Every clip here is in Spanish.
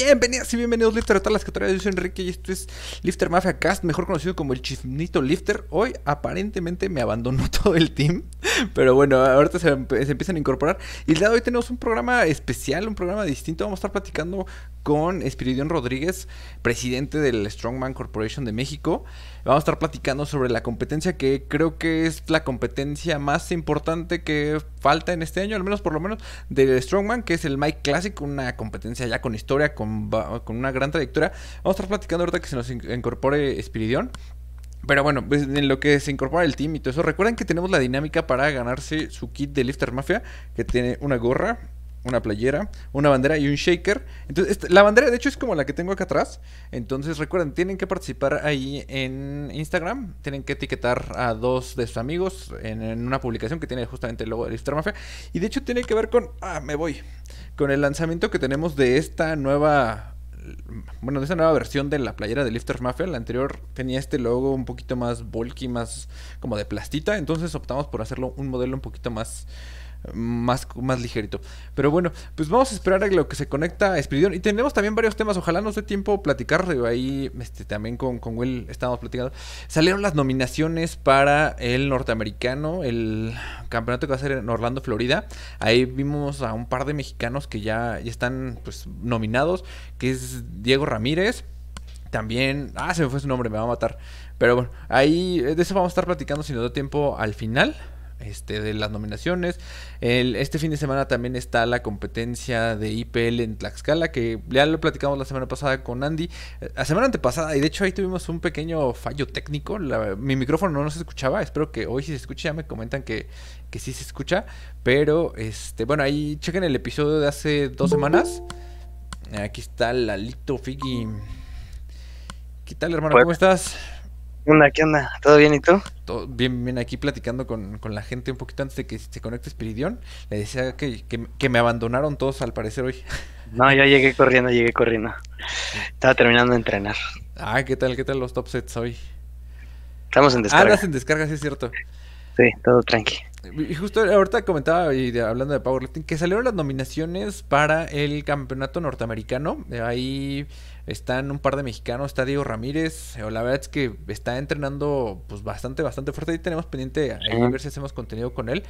Bienvenidas y bienvenidos Lifter a todas las categorías. Yo soy Enrique y esto es Lifter Mafia Cast, mejor conocido como el Chisnito Lifter. Hoy aparentemente me abandonó todo el team, pero bueno, ahorita se, empiezan a incorporar. Y el día de hoy tenemos un programa especial, un programa distinto. Vamos a estar platicando con Espiridión Rodríguez, presidente del Strongman Corporation de México. Vamos a estar platicando sobre la competencia que creo que es la competencia más importante que falta en este año, al menos por lo menos del Strongman, que es el Mike Classic, una competencia ya con historia, con, con una gran trayectoria. Vamos a estar platicando ahorita que se nos incorpore Espiridión. Pero bueno, pues en lo que se incorpora el team y todo eso, recuerden que tenemos la dinámica para ganarse su kit de Lifter Mafia, que tiene una gorra, una playera, una bandera y un shaker. Entonces, la bandera de hecho es como la que tengo acá atrás. Entonces, recuerden, tienen que participar ahí en Instagram. Tienen que etiquetar a dos de sus amigos en, una publicación que tiene justamente el logo de Lifter Mafia. Y de hecho tiene que ver con... Ah, me voy. Con el lanzamiento que tenemos de esta nueva bueno, de esta nueva versión de la playera de Lifter Mafia. La anterior tenía este logo un poquito más bulky, más como de plastita. Entonces optamos por hacerlo un modelo un poquito más más, más ligerito. Pero bueno, pues vamos a esperar a lo que se conecta a. Y tenemos también varios temas. Ojalá nos dé tiempo platicar. Ahí este, también con, con Will estábamos platicando. Salieron las nominaciones para el norteamericano, el campeonato que va a ser en Orlando, Florida. Ahí vimos a un par de mexicanos que ya, ya están pues nominados, que es Diego Ramírez. También, ah, se me fue su nombre, me va a matar. Pero bueno, ahí de eso vamos a estar platicando si nos da tiempo al final este, de las nominaciones. El, este fin de semana también está la competencia de IPL en Tlaxcala, que ya lo platicamos la semana pasada con Andy. La semana antepasada, y de hecho ahí tuvimos un pequeño fallo técnico. mi micrófono no se escuchaba. Espero que hoy sí se escuche. Ya me comentan que, que sí se escucha. Pero, este, bueno, ahí chequen el episodio de hace dos semanas. Aquí está Lalito Figi. ¿Qué tal, hermano? ¿Cómo estás? ¿Qué onda? ¿Qué onda? ¿Todo bien y tú? Todo bien, bien, aquí platicando con, la gente un poquito antes de que se conecte Espiridión. Le decía que, que, me abandonaron todos al parecer hoy. No, yo llegué corriendo, llegué corriendo. Estaba terminando de entrenar. Ah, ¿qué tal? ¿Qué tal los top sets hoy? Estamos en descarga. Ah, en descarga, sí es cierto. Sí, todo tranqui. Y justo ahorita comentaba, y hablando de powerlifting, que salieron las nominaciones para el campeonato norteamericano. Ahí están un par de mexicanos, está Diego Ramírez. La verdad es que está entrenando pues bastante, bastante fuerte. Ahí tenemos pendiente a ver si hacemos contenido con él.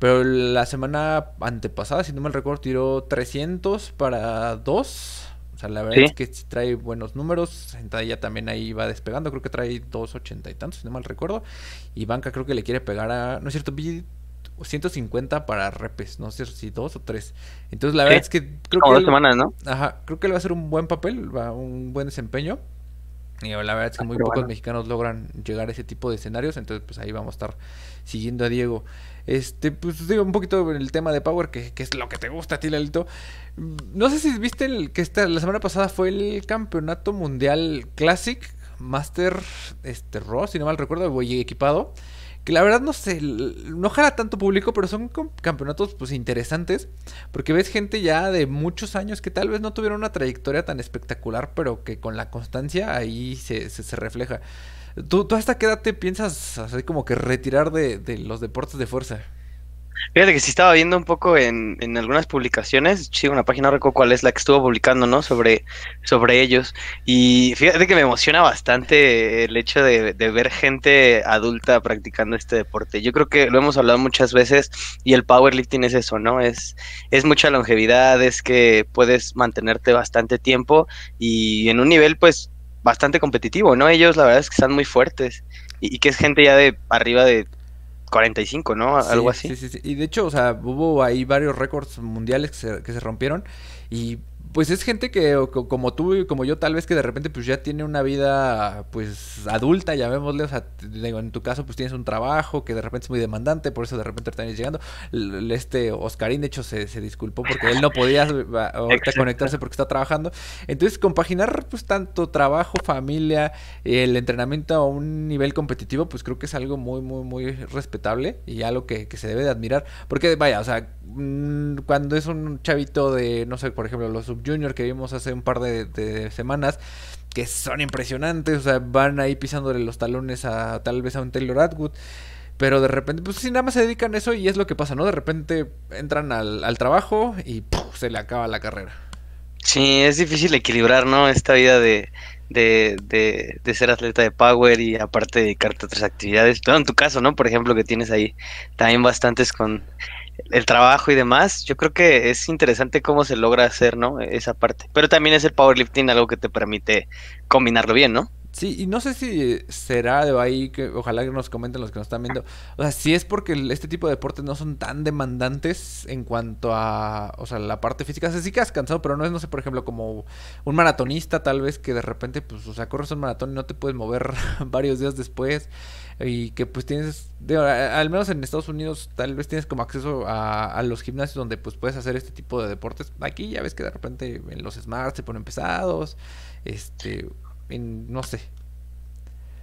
Pero la semana antepasada, si no me recuerdo, tiró 300 para 2. O sea, la verdad es que trae buenos números. ya también ahí va despegando. Creo que trae 280 y tantos, si no mal recuerdo. Y Banca creo que le quiere pegar a. No es cierto, 150 para repes, no sé si dos o tres. Entonces la verdad es que creo que dos semanas, ¿no? Ajá, creo que le va a ser un buen papel, va un buen desempeño. Y la verdad es que ah, muy pocos mexicanos logran llegar a ese tipo de escenarios, entonces pues ahí vamos a estar siguiendo a Diego. Este, pues digo un poquito el tema de Power, que, es lo que te gusta a ti, Lalito. No sé si viste el, que esta, la semana pasada fue el campeonato mundial Classic Master este, Raw, si no mal recuerdo, voy equipado que la verdad no sé, no jala tanto público, pero son campeonatos pues interesantes, porque ves gente ya de muchos años que tal vez no tuvieron una trayectoria tan espectacular, pero que con la constancia ahí se, se, refleja. ¿Tú, ¿Tú, hasta qué edad te piensas así como que retirar de, de los deportes de fuerza? Fíjate que sí estaba viendo un poco en, en algunas publicaciones, sí, una página, no recuerdo cuál es la que estuvo publicando, ¿no? Sobre, sobre ellos. Y fíjate que me emociona bastante el hecho de, de, ver gente adulta practicando este deporte. Yo creo que lo hemos hablado muchas veces y el powerlifting es eso, ¿no? Es, es mucha longevidad, es que puedes mantenerte bastante tiempo y en un nivel, pues, bastante competitivo, ¿no? Ellos la verdad es que están muy fuertes y, y que es gente ya de arriba de 45, ¿no? Algo así. Sí, sí, sí. Y de hecho, o sea, hubo ahí varios récords mundiales que se, que se rompieron. Y pues es gente que como tú y como yo tal vez que de repente pues ya tiene una vida pues adulta, llamémosle, o sea, en tu caso pues tienes un trabajo que de repente es muy demandante, por eso de repente estás llegando. Este Oscarín de hecho se, se disculpó porque él no podía ahorita conectarse porque está trabajando. Entonces compaginar pues tanto trabajo, familia, el entrenamiento a un nivel competitivo pues creo que es algo muy muy muy respetable y algo que, que se debe de admirar. Porque vaya, o sea, mm, cuando es un chavito de, no sé, por ejemplo, los Junior que vimos hace un par de, semanas, que son impresionantes, o sea, van ahí pisándole los talones a tal vez a un Taylor Atwood. Pero de repente, pues si nada más se dedican a eso y es lo que pasa, ¿no? De repente entran al, trabajo y se le acaba la carrera. Sí, es difícil equilibrar, ¿no? Esta vida de, de, de, de, ser atleta de power y aparte dedicarte a otras actividades. Pero en tu caso, ¿no? Por ejemplo, que tienes ahí también bastantes con el trabajo y demás. Yo creo que es interesante cómo se logra hacer, ¿no? Esa parte. Pero también es el powerlifting algo que te permite combinarlo bien, ¿no? Sí, y no sé si será de ahí que ojalá que nos comenten los que nos están viendo. O sea, si es porque este tipo de deportes no son tan demandantes en cuanto a, o sea, la parte física. O sea, sí que has cansado, pero no es, no sé, por ejemplo, como un maratonista tal vez que de repente, pues, o sea, corres un maratón y no te puedes mover varios días después. Y que pues tienes, al menos en Estados Unidos, tal vez tienes como acceso a, los gimnasios donde pues puedes hacer este tipo de deportes. Aquí ya ves que de repente en los smarts se ponen pesados. Este, no sé.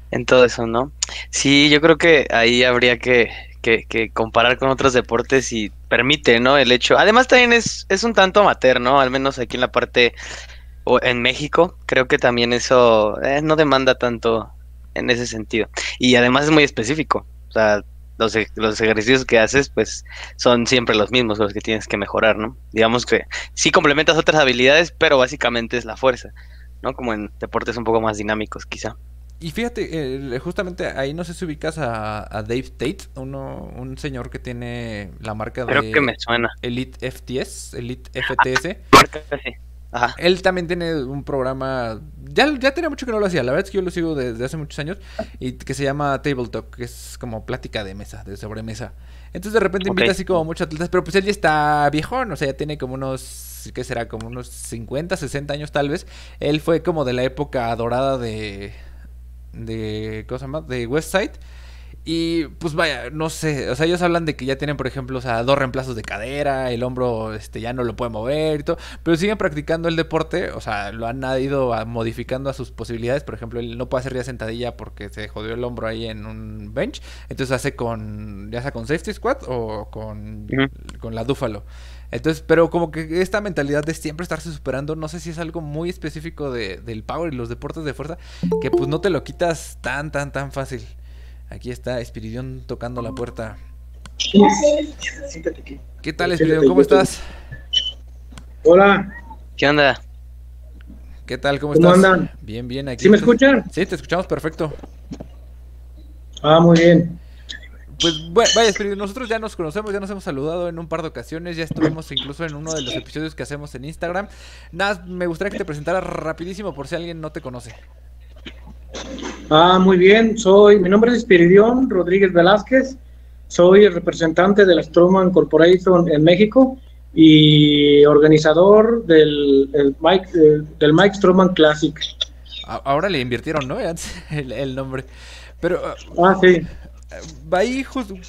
En todo eso, ¿no? Sí, yo creo que ahí habría que, que, comparar con otros deportes y permite, ¿no? El hecho. Además, también es, es un tanto amateur, ¿no? Al menos aquí en la parte. O en México, creo que también eso eh, no demanda tanto en ese sentido. Y además es muy específico. O sea, los, e, los ejercicios que haces, pues son siempre los mismos, los que tienes que mejorar, ¿no? Digamos que sí complementas otras habilidades, pero básicamente es la fuerza. ¿no? Como en deportes un poco más dinámicos, quizá. Y fíjate, justamente ahí no sé si ubicas a, Dave Tate, uno, un señor que tiene la marca Creo de que me suena. Elite FTS, Elite FTS. Ajá. Él también tiene un programa, ya, ya tenía mucho que no lo hacía, la verdad es que yo lo sigo desde hace muchos años, y que se llama Table Talk, que es como plática de mesa, de sobremesa. Entonces de repente invita así como muchos atletas, pero pues él ya está viejón, o sea, ya tiene como unos, ¿qué será? Como unos 50, 60 años tal vez. Él fue como de la época dorada de, de, ¿cómo se llama? De Westside. Y pues vaya, no sé, o sea, ellos hablan de que ya tienen, por ejemplo, o sea, dos reemplazos de cadera, el hombro este ya no lo puede mover y todo, pero siguen practicando el deporte, o sea, lo han ido modificando a sus posibilidades, por ejemplo, él no puede hacer ya sentadilla porque se jodió el hombro ahí en un bench, entonces hace con ya sea con safety squat o con, con la dúfalo. Entonces, pero como que esta mentalidad de siempre estarse superando, no sé si es algo muy específico de, del power y los deportes de fuerza, que pues no te lo quitas tan, tan, tan fácil. Aquí está Espiridión tocando la puerta. ¿Qué tal, Espiridión? ¿Cómo estás? Hola. ¿Qué onda? ¿Qué tal? ¿Cómo, ¿Cómo estás? andan? Bien, bien. Aquí ¿Sí me escuchan? Sí, te escuchamos perfecto. Ah, muy bien. Pues vaya, Espiridión, nosotros ya nos conocemos, ya nos hemos saludado en un par de ocasiones, ya estuvimos incluso en uno de los episodios que hacemos en Instagram. Nada, me gustaría que te presentaras rapidísimo por si alguien no te conoce. Ah, muy bien. Soy, mi nombre es Espiridión Rodríguez Velázquez. Soy el representante de la Stroman Corporation en México y organizador del, Mike, del Mike Stroman Classic. Ahora le invirtieron, ¿no? El, el nombre. Pero. Ah, sí. Ahí,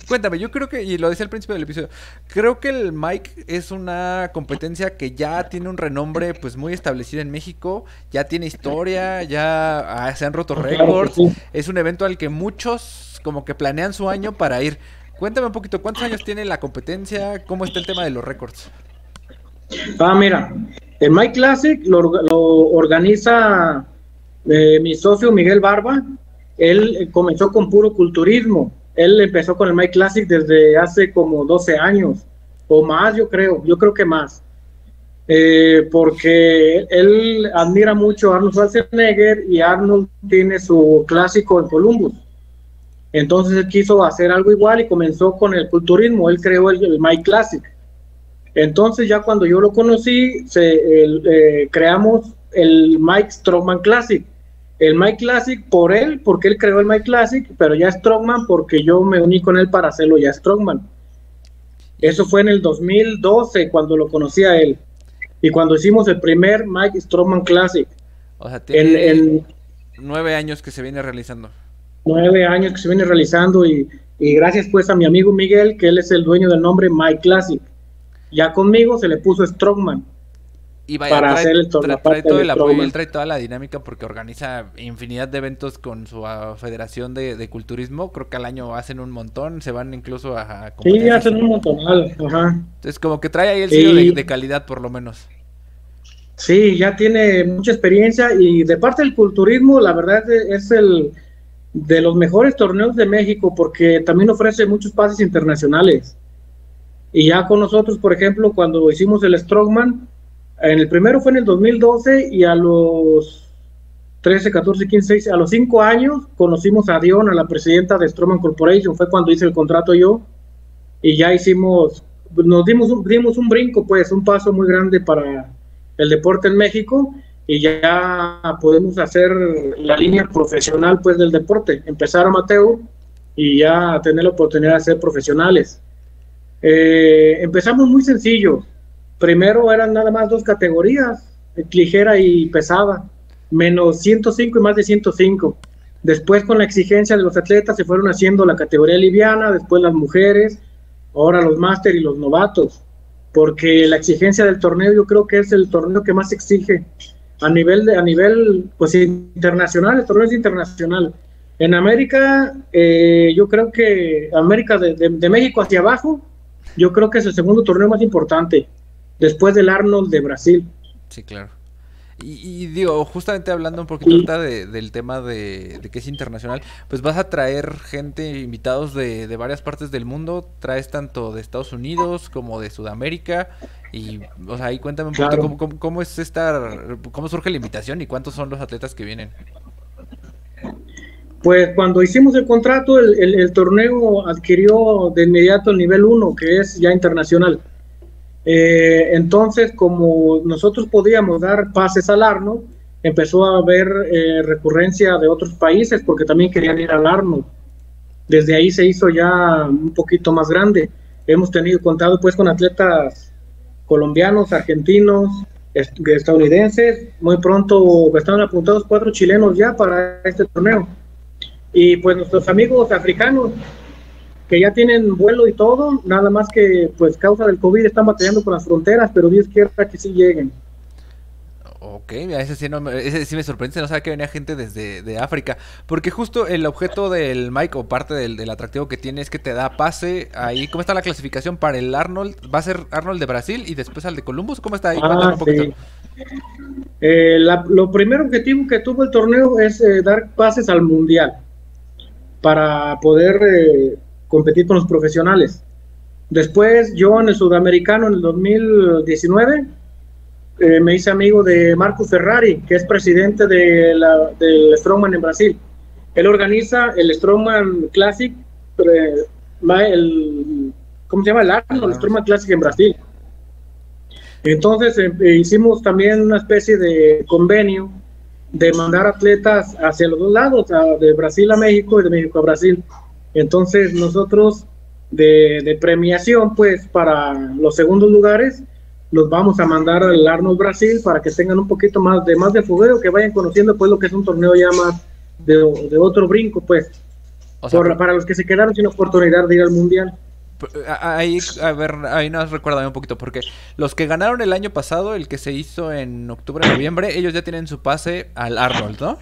cuéntame, yo creo que, y lo decía al principio del episodio, creo que el Mike es una competencia que ya tiene un renombre pues muy establecido en México, ya tiene historia, ya ah, se han roto récords, es un evento al que muchos como que planean su año para ir. Cuéntame un poquito, ¿cuántos años tiene la competencia? ¿Cómo está el tema de los récords? Ah, mira, el Mike Classic lo, organiza eh, mi socio Miguel Barba, él eh, comenzó con puro culturismo. Él empezó con el Mike Classic desde hace como 12 años o más, yo creo, yo creo que más. Eh, porque él admira mucho a Arnold Schwarzenegger y Arnold tiene su clásico en Columbus. Entonces él quiso hacer algo igual y comenzó con el culturismo. Él creó el, Mike Classic. Entonces ya cuando yo lo conocí, se, eh, creamos el Mike Strongman Classic el Mike Classic por él, porque él creó el Mike Classic, pero ya Strongman porque yo me uní con él para hacerlo ya Strongman. Eso fue en el 2012 cuando lo conocí a él. Y cuando hicimos el primer Mike Strongman Classic. O sea, tiene nueve años que se viene realizando. Nueve años que se viene realizando y, y gracias pues a mi amigo Miguel, que él es el dueño del nombre Mike Classic. Ya conmigo se le puso Strongman. Y vaya, para trae, hacer el trae, todo el apoyo, él trae toda la dinámica porque organiza infinidad de eventos con su uh, federación de, culturismo. Creo que al año hacen un montón, se van incluso a... Sí, hacen un montón, ajá. Entonces como que trae ahí el sello de, calidad por lo menos. Sí, ya tiene mucha experiencia y de parte del culturismo, la verdad es el de los mejores torneos de México porque también ofrece muchos pases internacionales. Y ya con nosotros, por ejemplo, cuando hicimos el Strongman, En el primero fue en el 2012 y a los 13, 14, 15, 16, a los 5 años conocimos a Dion, a la presidenta de Stroman Corporation, fue cuando hice el contrato yo y ya hicimos, nos dimos un, dimos un brinco, pues un paso muy grande para el deporte en México y ya podemos hacer la línea profesional pues del deporte, empezar amateur y ya tener la oportunidad de ser profesionales. Eh, empezamos muy sencillo, primero eran nada más dos categorías, ligera y pesada, menos 105 y más de 105. Después con la exigencia de los atletas se fueron haciendo la categoría liviana, después las mujeres, ahora los máster y los novatos, porque la exigencia del torneo yo creo que es el torneo que más exige a nivel de, a nivel pues internacional, el torneo es internacional. En América, eh, yo creo que América de, de, México hacia abajo, yo creo que es el segundo torneo más importante, después del Arnold de Brasil. Sí, claro. Y, digo, justamente hablando un poquito de, del tema de, que es internacional, pues vas a traer gente, invitados de, varias partes del mundo, traes tanto de Estados Unidos como de Sudamérica, y, o sea, ahí cuéntame un poquito cómo, es esta, cómo surge la invitación y cuántos son los atletas que vienen. Pues cuando hicimos el contrato, el, el torneo adquirió de inmediato el nivel 1, que es ya internacional. Eh, entonces, como nosotros podíamos dar pases al Arno, empezó a haber eh, recurrencia de otros países porque también querían ir al Arno. Desde ahí se hizo ya un poquito más grande. Hemos tenido contado pues con atletas colombianos, argentinos, estadounidenses. Muy pronto estaban apuntados cuatro chilenos ya para este torneo. Y pues nuestros amigos africanos, que ya tienen vuelo y todo, nada más que pues causa del COVID están batallando con las fronteras, pero Dios quiera que sí lleguen. Ok, ese sí, no, ese sí me sorprende, no sabía que venía gente desde de África, porque justo el objeto del Mike o parte del, atractivo que tiene es que te da pase ahí, ¿cómo está la clasificación para el Arnold? ¿Va a ser Arnold de Brasil y después al de Columbus? ¿Cómo está ahí? Ah, eh, lo primer objetivo que tuvo el torneo es eh, dar pases al Mundial para poder eh, competir con los profesionales. Después yo en el sudamericano en el 2019 eh, me hice amigo de Marcus Ferrari, que es presidente de la, del Strongman en Brasil. Él organiza el Strongman Classic, eh, el, ¿cómo se llama? El Arnold, el Strongman Classic en Brasil. Entonces eh, hicimos también una especie de convenio de mandar atletas hacia los dos lados, de Brasil a México y de México a Brasil. Entonces nosotros de, premiación, pues para los segundos lugares, los vamos a mandar al Arnold Brasil para que tengan un poquito más de más de fogueo, que vayan conociendo pues lo que es un torneo ya más de, otro brinco, pues. para los que se quedaron sin oportunidad de ir al mundial. Ahí, a ver, ahí nos recuerda un poquito, porque los que ganaron el año pasado, el que se hizo en octubre, noviembre, ellos ya tienen su pase al Arnold, ¿no?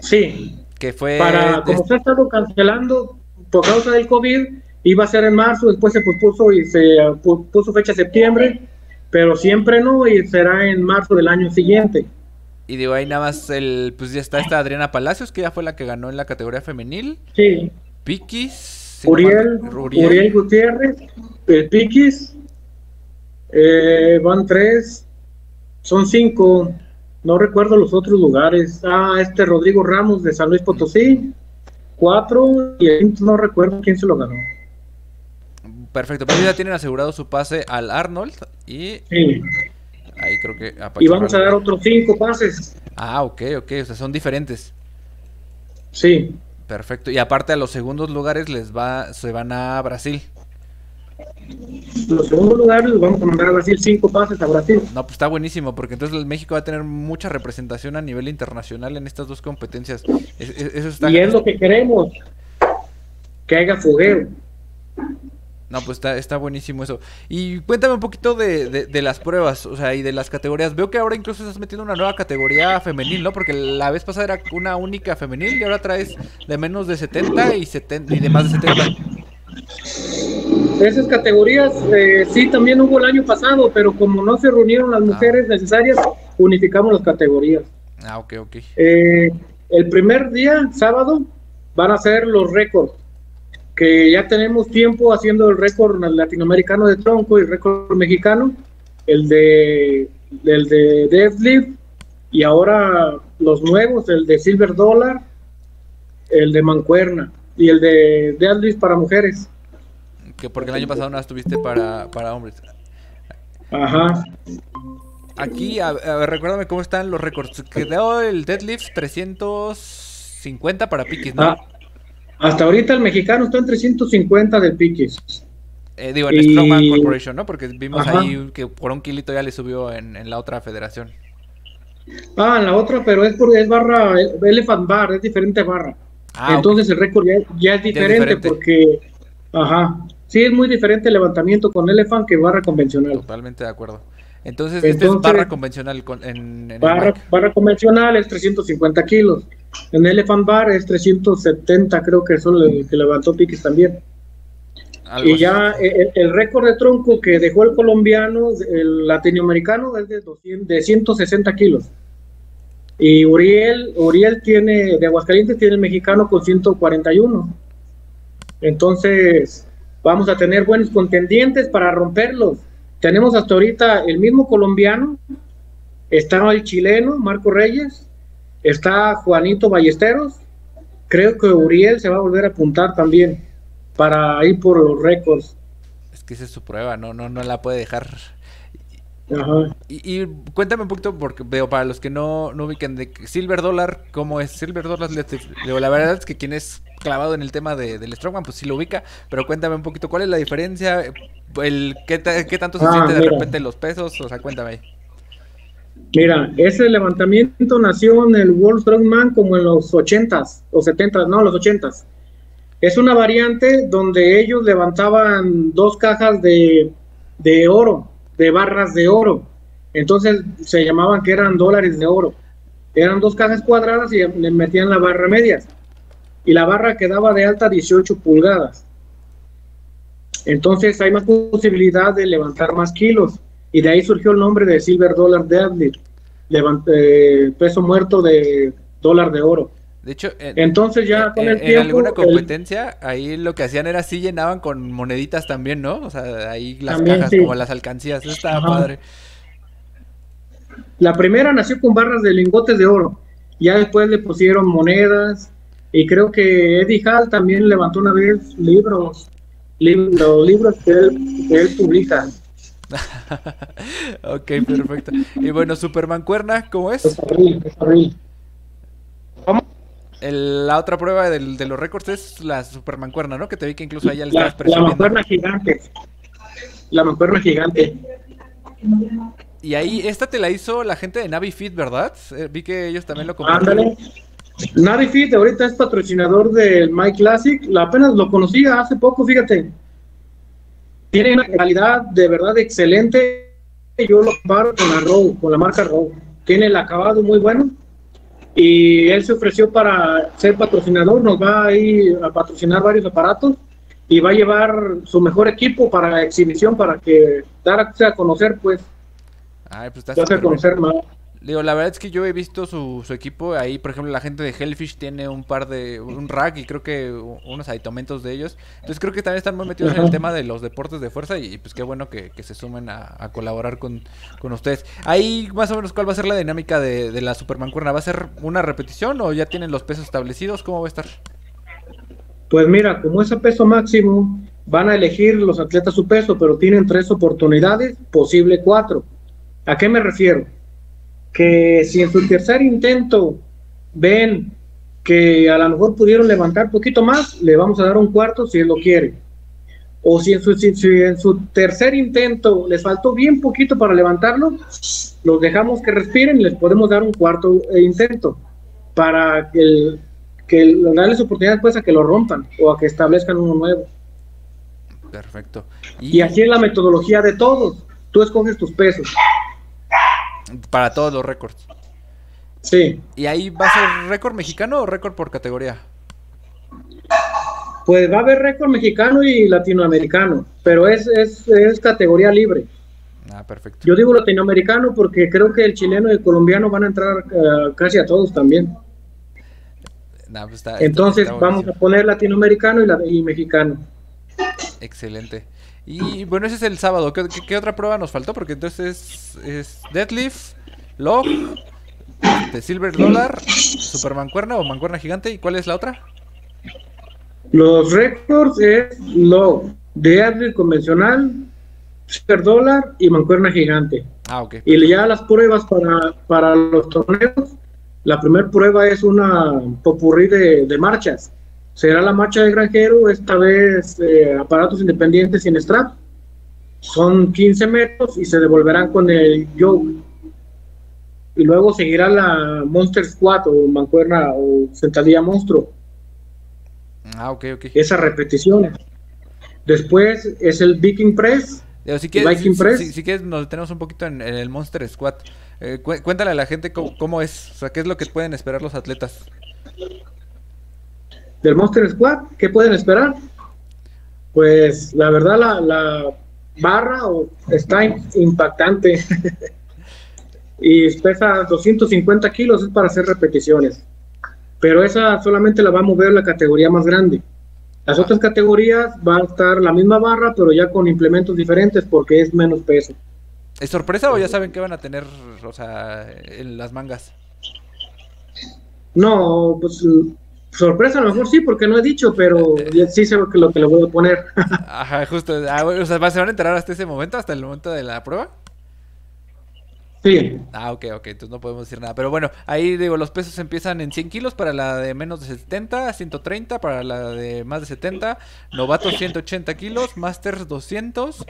Sí, que fue... Para, como se ha estado cancelando por causa del COVID, iba a ser en marzo, después se pospuso y se puso fecha septiembre, pero siempre no, y será en marzo del año siguiente. Y digo, ahí nada más, el, pues ya está esta Adriana Palacios, que ya fue la que ganó en la categoría femenil. Sí. Piquis. Uriel, Uriel, Gutiérrez, el Piquis. Eh, van tres, son cinco. No recuerdo los otros lugares. Ah, este Rodrigo Ramos de San Luis Potosí, cuatro, y no recuerdo quién se lo ganó. Perfecto, pero ya tienen asegurado su pase al Arnold y... Sí. Ahí creo que... Y vamos a dar otros cinco pases. Ah, ok, ok, o sea, son diferentes. Sí. Perfecto, y aparte a los segundos lugares les va, se van a Brasil. Los segundos lugares vamos a mandar a Brasil cinco pases a Brasil. No, pues está buenísimo, porque entonces México va a tener mucha representación a nivel internacional en estas dos competencias. y es lo que queremos, que haya fogueo. No, pues está, está buenísimo eso. Y cuéntame un poquito de, de, las pruebas, o sea, y de las categorías. Veo que ahora incluso estás metiendo una nueva categoría femenil, ¿no? Porque la vez pasada era una única femenil y ahora traes de menos de 70 y, 70, y de más de 70. Esas categorías eh, sí también hubo el año pasado, pero como no se reunieron las ah. mujeres necesarias, unificamos las categorías. Ah, ok, ok. Eh, el primer día, sábado, van a ser los récords, que ya tenemos tiempo haciendo el récord latinoamericano de tronco y el récord mexicano. El de el de Deadlift y ahora los nuevos, el de Silver Dollar, el de Mancuerna y el de Deadlift para mujeres. Que porque el año pasado no estuviste para, para hombres. Ajá. Aquí, a, ver, recuérdame cómo están los récords. Quedó el deadlift 350 para piquis, ¿no? Ah, hasta ahorita el mexicano está en 350 del piquis. Eh, digo, en Strongman Corporation, ¿no? Porque vimos ahí que por un kilito ya le subió en, la otra federación. Ah, en la otra, pero es, por, es barra, Elephant Bar, es diferente barra. Ah, Entonces el récord ya, es diferente porque, ajá, sí es muy diferente el levantamiento con Elephant que barra convencional. Totalmente de acuerdo. Entonces, este es barra convencional. en, barra, barra, convencional es 350 kilos. En Elephant Bar es 370, creo que son el que levantó Piques también. y ya el, récord de tronco que dejó el colombiano, el latinoamericano, es de, 200, de 160 kilos. Y Uriel, Uriel tiene, de Aguascalientes, tiene el mexicano con 141. Entonces, vamos a tener buenos contendientes para romperlos. Tenemos hasta ahorita el mismo colombiano, está el chileno, Marco Reyes, está Juanito Ballesteros, creo que Uriel se va a volver a apuntar también para ir por los récords. Es que esa es su prueba, no, no, no la puede dejar. Ajá. Y, cuéntame un poquito, porque veo para los que no, no ubiquen de Silver Dollar, ¿cómo es Silver Dollar? La verdad es que quien es clavado en el tema de, del Strongman, pues sí lo ubica, pero cuéntame un poquito, ¿cuál es la diferencia? El, ¿qué, tanto se ah, siente de repente los pesos? O sea, cuéntame. Mira, ese levantamiento nació en el World Strongman como en los 80s o 70s, no, los 80s. Es una variante donde ellos levantaban dos cajas de, de oro, de barras de oro. Entonces se llamaban que eran dólares de oro. Eran dos cajas cuadradas y le metían la barra medias y la barra quedaba de alta 18 pulgadas. Entonces hay más posibilidad de levantar más kilos y de ahí surgió el nombre de Silver Dollar Deadlift, eh, peso muerto de dólar de oro. De hecho, en, entonces ya con el tiempo, en alguna competencia ahí lo que hacían era sí llenaban con moneditas también, ¿no? O sea, ahí las cajas como las alcancías, eso estaba padre. La primera nació con barras de lingotes de oro, ya después le pusieron monedas, y creo que Eddie Hall también levantó una vez libros, los libros que él, publica. ok, perfecto. Y bueno, Superman Cuerna, ¿cómo es? ¿Cómo? La otra prueba del, de los récords es la Superman Cuerna, ¿no? Que te vi que incluso allá le estabas presumiendo. La mancuerna gigante. La mancuerna gigante. Y ahí, esta te la hizo la gente de Navifit, ¿verdad? Eh, vi que ellos también lo compraron. Navifit ahorita es patrocinador del My Classic. La apenas lo conocía hace poco, fíjate. Tiene una calidad de verdad excelente. Yo lo comparo con la Row, con la marca Row. Tiene el acabado muy bueno. Y él se ofreció para ser patrocinador. Nos va a ir a patrocinar varios aparatos y va a llevar su mejor equipo para exhibición para que dar a conocer, pues. Ay, pues a conocer más. Digo, la verdad es que yo he visto su, su, equipo. Ahí, por ejemplo, la gente de Hellfish tiene un par de. un rack y creo que unos aditamentos de ellos. Entonces creo que también están muy metidos en el tema de los deportes de fuerza. Y pues qué bueno que, se sumen a, colaborar con, ustedes. Ahí, más o menos, ¿cuál va a ser la dinámica de, de la Supermancuerna? ¿Va a ser una repetición o ya tienen los pesos establecidos? ¿Cómo va a estar? Pues mira, como es a peso máximo, van a elegir los atletas su peso, pero tienen tres oportunidades, posible cuatro. ¿A qué me refiero? Que si en su tercer intento ven que a lo mejor pudieron levantar poquito más, le vamos a dar un cuarto si él lo quiere. O si en su, en su tercer intento les faltó bien poquito para levantarlo, los dejamos que respiren y les podemos dar un cuarto intento para que, que darles oportunidad pues a que lo rompan o a que establezcan uno nuevo. Perfecto. Y, y así es la metodología de todos. Tú escoges tus pesos. Para todos los récords. Sí. ¿Y ahí va a ser récord mexicano o récord por categoría? Pues va a haber récord mexicano y latinoamericano, pero es, es, categoría libre. Ah, perfecto. Yo digo latinoamericano porque creo que el chileno y el colombiano van a entrar eh, casi a todos también. Pues Entonces vamos a poner latinoamericano y, y mexicano. Excelente. Y bueno, ese es el sábado. ¿Qué, qué- qué otra prueba nos faltó? Porque entonces es Deadlift, Log, este, Silver Dollar, Super Mancuerna o Mancuerna Gigante. ¿Y cuál es la otra? Los récords es lo de Adriel convencional, super dólar y mancuerna gigante. Ah, ok. Y ya las pruebas para, para los torneos, la primera prueba es una popurrí de, de marchas. Será la marcha de granjero, esta vez eh, aparatos independientes sin strap. Son 15 metros y se devolverán con el yoke. Y luego seguirá la Monster Squat o mancuerna o sentadilla monstruo Ah, ok, ok. esas repeticiones. Después es el Viking Press. Digo, si, quieres, Viking si- Press. si- si quieres, nos detenemos un poquito en, en el Monster Squad. Eh, cué- cuéntale a la gente cómo, cómo es, o sea, qué es lo que pueden esperar los atletas. Del Monster Squad. ¿Qué pueden esperar? Pues la verdad la, la barra o- está impactante y pesa 250 kilos, es para hacer repeticiones. Pero esa solamente la va a mover la categoría más grande. Las otras categorías va a estar la misma barra, pero ya con implementos diferentes porque es menos peso. ¿Es sorpresa o ya saben qué van a tener, o sea, en las mangas? No, pues sorpresa a lo mejor sí, porque no he dicho, pero ya sí sé lo que, lo que le voy a poner. Ajá, justo. Ah, o sea, ¿se van a enterar hasta ese momento, hasta el momento de la prueba? sí, Ah, ok, ok, entonces no podemos decir nada. Pero bueno, ahí digo, los pesos empiezan en 100 kilos para la de menos de 70, 130 para la de más de 70, novatos 180 kilos, masters 200,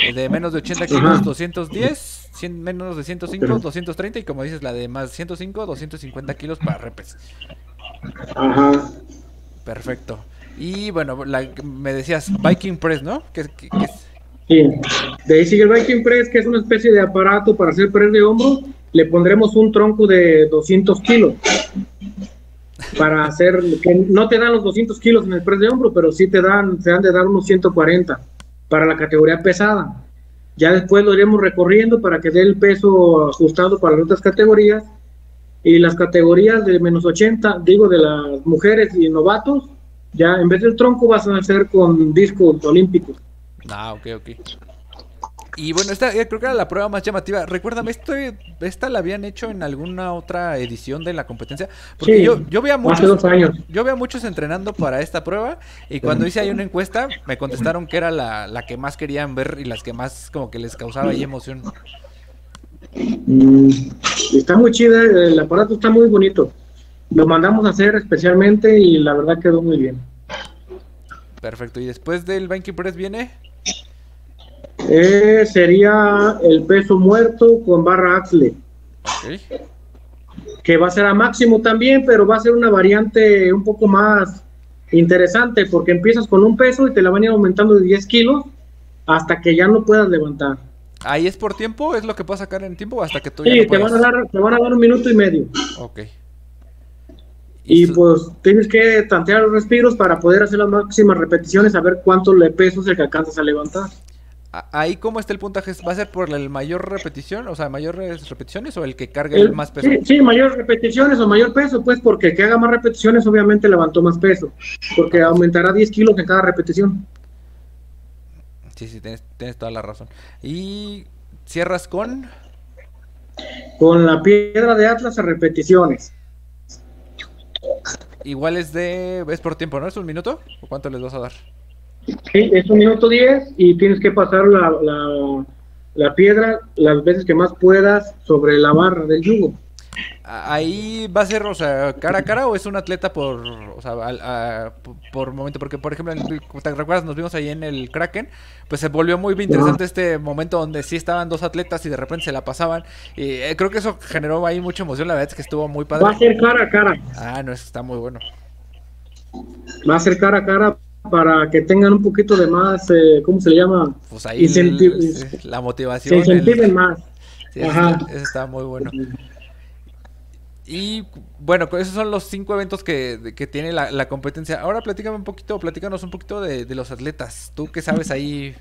eh, de menos de 80 kilos Ajá. 210, 100 menos de 105, 230 y como dices, la de más 105, 250 kilos para repes. Ajá. Perfecto. Y bueno, la, me decías Viking Press, ¿no? ¿Qué, qué- qué es? Sí. De ahí sigue el Viking Press, que es una especie de aparato para hacer press de hombro. Le pondremos un tronco de 200 kilos. Para hacer, que no te dan los 200 kilos en el press de hombro, pero sí te dan, se han de dar unos 140 para la categoría pesada. Ya después lo iremos recorriendo para que dé el peso ajustado para las otras categorías. Y las categorías de menos 80, digo, de las mujeres y novatos, ya en vez del tronco vas a hacer con discos olímpicos. Ah, ok, ok. Y bueno, esta eh, creo que era la prueba más llamativa. Recuérdame, esto, ¿esta la habían hecho en alguna otra edición de la competencia? Porque Sí, yo, yo veía muchos, dos años. yo veía muchos entrenando para esta prueba y cuando hice ahí una encuesta me contestaron que era la, la que más querían ver y las que más como que les causaba ahí emoción. Mm, está muy chida, el aparato está muy bonito. Lo mandamos a hacer especialmente y la verdad quedó muy bien. Perfecto. Y después del Banking Press viene... Eh, sería el peso muerto con barra axle, que va a ser a máximo también, pero va a ser una variante un poco más interesante porque empiezas con un peso y te la van a ir aumentando de 10 kilos hasta que ya no puedas levantar. ¿Ahí es por tiempo? ¿Es lo que puedes sacar en tiempo hasta que tú ya Sí, no te van, a dar, te van a dar un minuto y medio. Ok. Y pues tienes que tantear los respiros para poder hacer las máximas repeticiones, a ver cuánto le peso es el que alcanzas a levantar. Ahí, ¿cómo está el puntaje? ¿Va a ser por el mayor repetición? O sea, mayores repeticiones o el que cargue el El- más peso? Sí, sí, mayor repeticiones o mayor peso, pues porque el que haga más repeticiones obviamente levantó más peso, porque aumentará 10 kilos en cada repetición. Sí, sí, tienes, tienes toda la razón. Y cierras con... Con la piedra de Atlas a repeticiones. Igual es de... Es por tiempo, ¿no? ¿Es un minuto? ¿O cuánto les vas a dar? Sí, es un minuto 10 y tienes que pasar la, la, la piedra las veces que más puedas sobre la barra del yugo. A- Ahí va a ser, o sea, cara a cara o es un atleta por, o sea, al- a- por- momento, porque por ejemplo, en ¿te recuerdas? Nos vimos ahí en el Kraken, pues se volvió muy interesante este momento donde sí estaban dos atletas y de repente se la pasaban. Y eh, creo que eso generó ahí mucha emoción, la verdad es que estuvo muy Va a padre. ser cara a cara, Ah, no, eso está muy bueno. va a ser cara a cara para que tengan un poquito de más, eh, ¿cómo se le llama? Pues ahí el- la Se motivación. el- incentiven más. sí, eso, Ajá. está, eso está muy bueno. Y bueno, esos son los cinco eventos que, que tiene la, competencia. Ahora platícame un poquito, platícanos un poquito de, de los atletas. ¿Tú qué sabes ahí?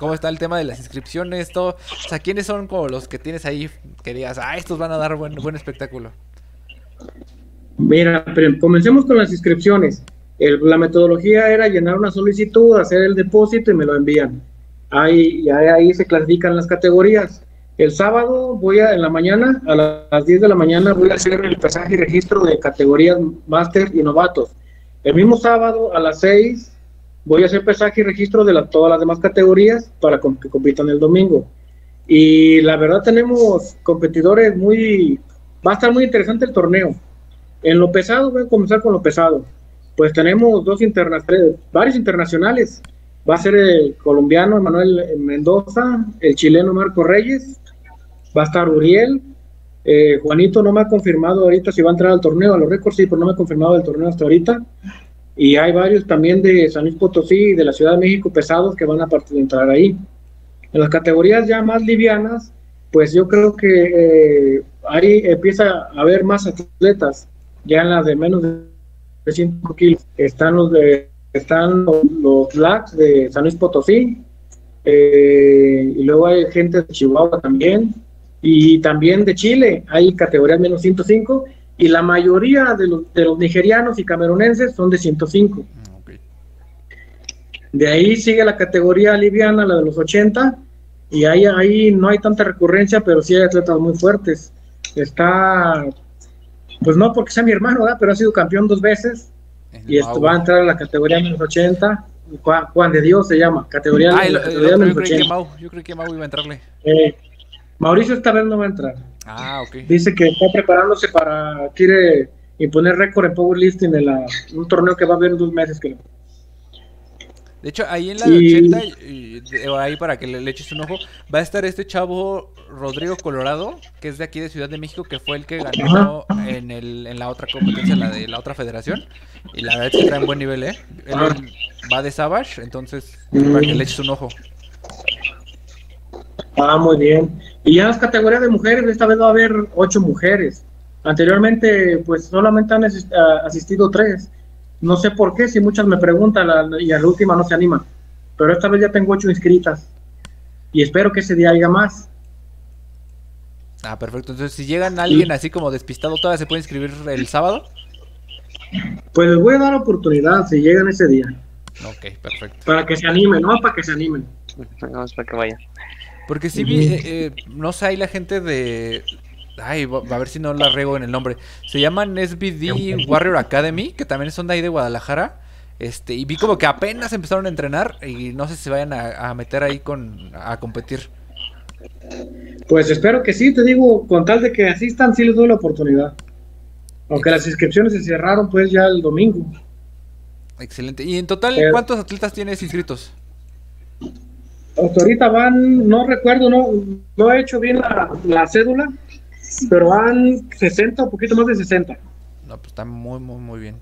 ¿Cómo está el tema de las inscripciones? Todo? O sea, ¿quiénes son como los que tienes ahí que digas, ah, estos van a dar buen, buen espectáculo? Mira, pero comencemos con las inscripciones. La metodología era llenar una solicitud, hacer el depósito y me lo envían. Ahí, ahí se clasifican las categorías. El sábado voy a, en la mañana, a las 10 de la mañana, voy a hacer el pasaje y registro de categorías máster y novatos. El mismo sábado a las 6 voy a hacer pesaje y registro de todas las demás categorías para que compitan el domingo. Y la verdad tenemos competidores muy... Va a estar muy interesante el torneo. En lo pesado, voy a comenzar con lo pesado. Pues tenemos dos internacionales, varios internacionales. Va a ser el colombiano Emanuel Mendoza, el chileno Marco Reyes, va a estar Uriel. Eh, Juanito no me ha confirmado ahorita si va a entrar al torneo, a los récords sí, pero no me ha confirmado el torneo hasta ahorita. Y hay varios también de San Luis Potosí y de la Ciudad de México pesados que van a partir, entrar ahí. En las categorías ya más livianas, pues yo creo que eh, ahí empieza a haber más atletas, ya en las de menos de 5 kilos. Están los de están los, los de San Luis Potosí, eh, y luego hay gente de Chihuahua también, y también de Chile, hay categorías menos 105, y la mayoría de los, de los nigerianos y camerunenses son de 105. Mm, de ahí sigue la categoría liviana, la de los 80, y ahí, ahí no hay tanta recurrencia, pero sí hay atletas muy fuertes. Está, pues no porque sea mi hermano, pero ha sido campeón dos veces, y esto va a entrar a la categoría menos 80. Juan, de Dios se llama, categoría, ah, el, categoría menos yo, creí que Mau, yo creí que Mau iba a entrarle. Eh, Mauricio esta vez no va a entrar. Ah, ok. Dice que está preparándose para, quiere imponer récord en powerlifting en la, un torneo que va a haber en dos meses, creo. De hecho, ahí en la 80, ahí para que le, eches un ojo, va a estar este chavo Rodrigo Colorado, que es de aquí de Ciudad de México, que fue el que ganó en, el, en la otra competencia, la de la otra federación. Y la verdad es que trae un buen nivel, ¿eh? Él va de Savage, entonces, para que le eches un ojo. Ah, muy bien. Y ya las categorías de mujeres, esta vez va a haber ocho mujeres. Anteriormente, pues solamente han asistido tres. No sé por qué, si muchas me preguntan y a la última no se animan. Pero esta vez ya tengo ocho inscritas. Y espero que ese día haya más. Ah, perfecto. Entonces, si llegan alguien así como despistado, ¿todavía se puede inscribir el sábado? Pues les voy a dar oportunidad si llegan ese día. Ok, perfecto. Para que se animen, ¿no? Para que se animen. Vamos para que vayan. Porque si vi, eh, eh, no sé, hay la gente de... Ay, a ver si no la rego en el nombre. Se llaman SBD Warrior Academy, que también son de ahí de Guadalajara. Este, y vi como que apenas empezaron a entrenar y no sé si se vayan a, meter ahí con a competir. Pues espero que sí, te digo, con tal de que asistan, sí les doy la oportunidad. Aunque las inscripciones se cerraron pues ya el domingo. Excelente. ¿Y en total cuántos atletas tienes inscritos? Hasta ahorita van, no recuerdo, no, no he hecho bien la, cédula, pero van 60, un poquito más de 60. No, pues está muy, muy, muy bien.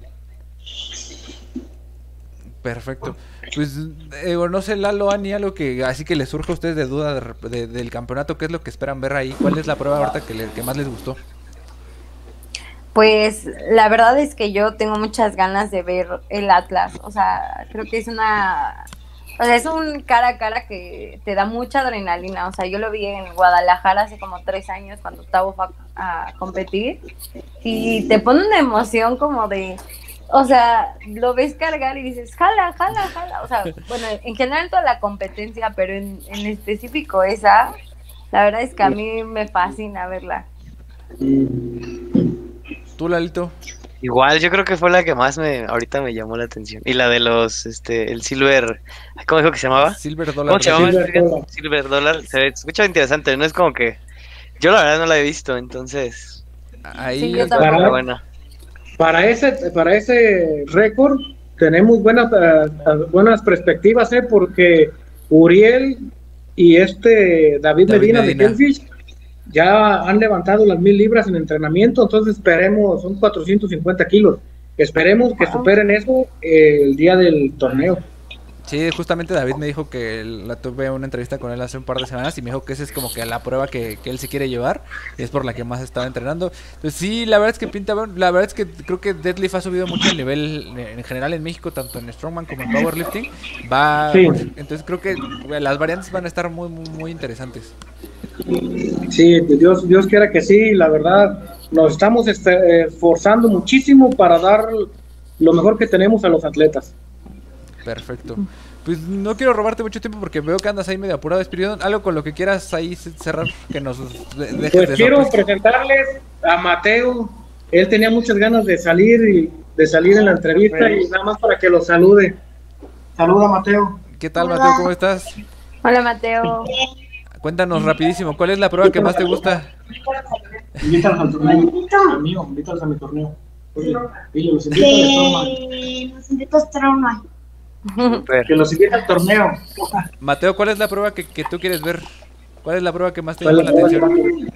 Perfecto. Pues, eh, no sé, Lalo, Ani, algo que así que les surge a ustedes de duda del campeonato, ¿qué es lo que esperan ver ahí? ¿Cuál es la prueba ahorita que, que más les gustó? Pues la verdad es que yo tengo muchas ganas de ver el Atlas, o sea, creo que es una o sea, es un cara a cara que te da mucha adrenalina. O sea, yo lo vi en Guadalajara hace como tres años cuando estaba a, competir y te pone una emoción como de, o sea, lo ves cargar y dices, jala, jala, jala. O sea, bueno, en general toda la competencia, pero en, en específico esa, la verdad es que a mí me fascina verla. ¿Tú, Lalito? Igual, yo creo que fue la que más me ahorita me llamó la atención. Y la de los, este, el Silver, ¿cómo dijo que se llamaba? Silver Dollar. ¿Cómo se llamaba? Silver, Dollar. Se escucha interesante, no es como que, yo la verdad no la he visto, entonces. Ahí para, buena. para ese, para ese récord tenemos buenas, eh, buenas perspectivas, ¿eh? porque Uriel y este David, Medina, de Kelfish ya han levantado las mil libras en entrenamiento, entonces esperemos, son 450 kilos. Esperemos que superen eso eh, el día del torneo. Sí, justamente David me dijo que la tuve una entrevista con él hace un par de semanas y me dijo que esa es como que la prueba que, él se quiere llevar y es por la que más estaba entrenando. Entonces sí, la verdad es que pinta, la verdad es que creo que Deadlift ha subido mucho el nivel en general en México, tanto en Strongman como en Powerlifting. Va, entonces creo que las variantes van a estar muy, muy, muy interesantes. Sí, Dios, Dios quiera que sí, la verdad, nos estamos este, esforzando muchísimo para dar lo mejor que tenemos a los atletas. Perfecto. pues no quiero robarte mucho tiempo porque veo que andas ahí medio apurado, Spiridon. Algo con lo que quieras ahí cerrar que nos dejes Pues de quiero sorpresa. presentarles a Mateo. Él tenía muchas ganas de salir y de salir en la entrevista y nada más para que lo salude. Saluda Mateo. ¿Qué tal, Mateo? ¿Cómo estás? Hola Mateo. Cuéntanos rapidísimo, ¿cuál es la prueba que más te gusta? Invítalos al torneo. Invítalos a mi torneo. Oye, los invito Strongman. Que los invita al torneo. Mateo, ¿cuál es la prueba que, que tú quieres ver? ¿Cuál es la prueba que más te ¿Cuál llama la atención?